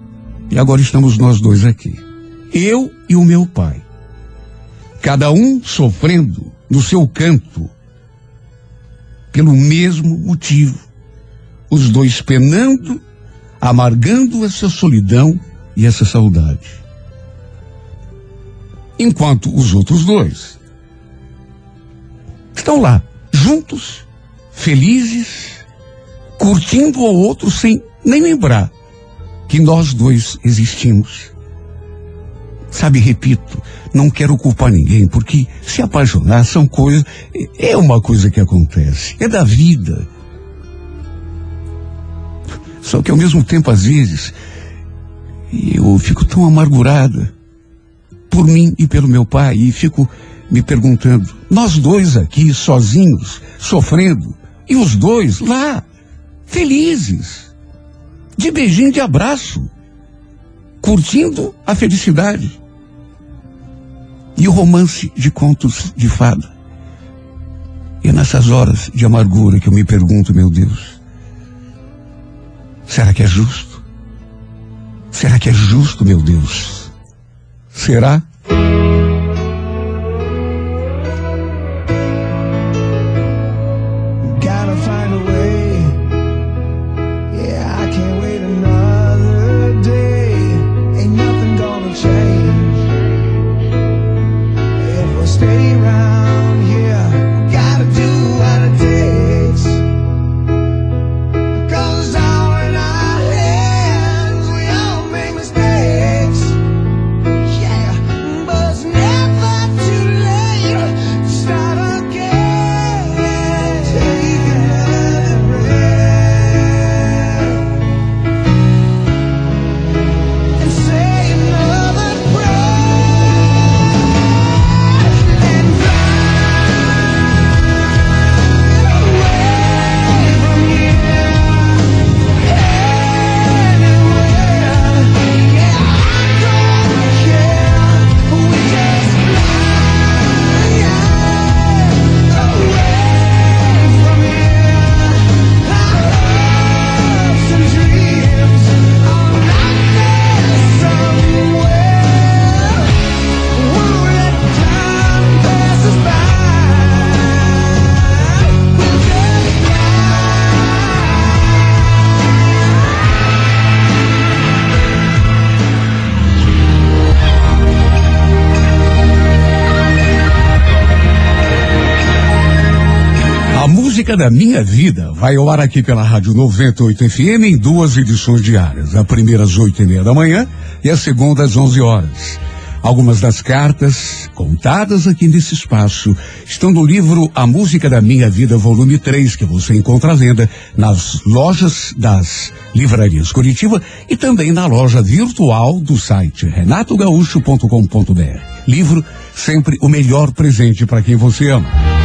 B: E agora estamos nós dois aqui. Eu e o meu pai. Cada um sofrendo no seu canto pelo mesmo motivo. Os dois penando, amargando essa solidão e essa saudade. Enquanto os outros dois estão lá, juntos, felizes, curtindo o outro sem nem lembrar que nós dois existimos. Sabe, repito, não quero culpar ninguém, porque se apaixonar são coisas, é uma coisa que acontece, é da vida. Só que ao mesmo tempo, às vezes, eu fico tão amargurada por mim e pelo meu pai, e fico me perguntando, nós dois aqui sozinhos, sofrendo, e os dois lá, felizes, de beijinho de abraço, curtindo a felicidade. E o romance de contos de fada. E nessas horas de amargura que eu me pergunto, meu Deus, será que é justo? Será que é justo, meu Deus? Será? Vida vai ao ar aqui pela Rádio 98 FM em duas edições diárias. A primeira às oito e meia da manhã e a segunda às onze horas. Algumas das cartas contadas aqui nesse espaço estão no livro A Música da Minha Vida, volume 3, que você encontra à venda nas lojas das livrarias Curitiba e também na loja virtual do site renatogaúcho.com.br. Livro sempre o melhor presente para quem você ama.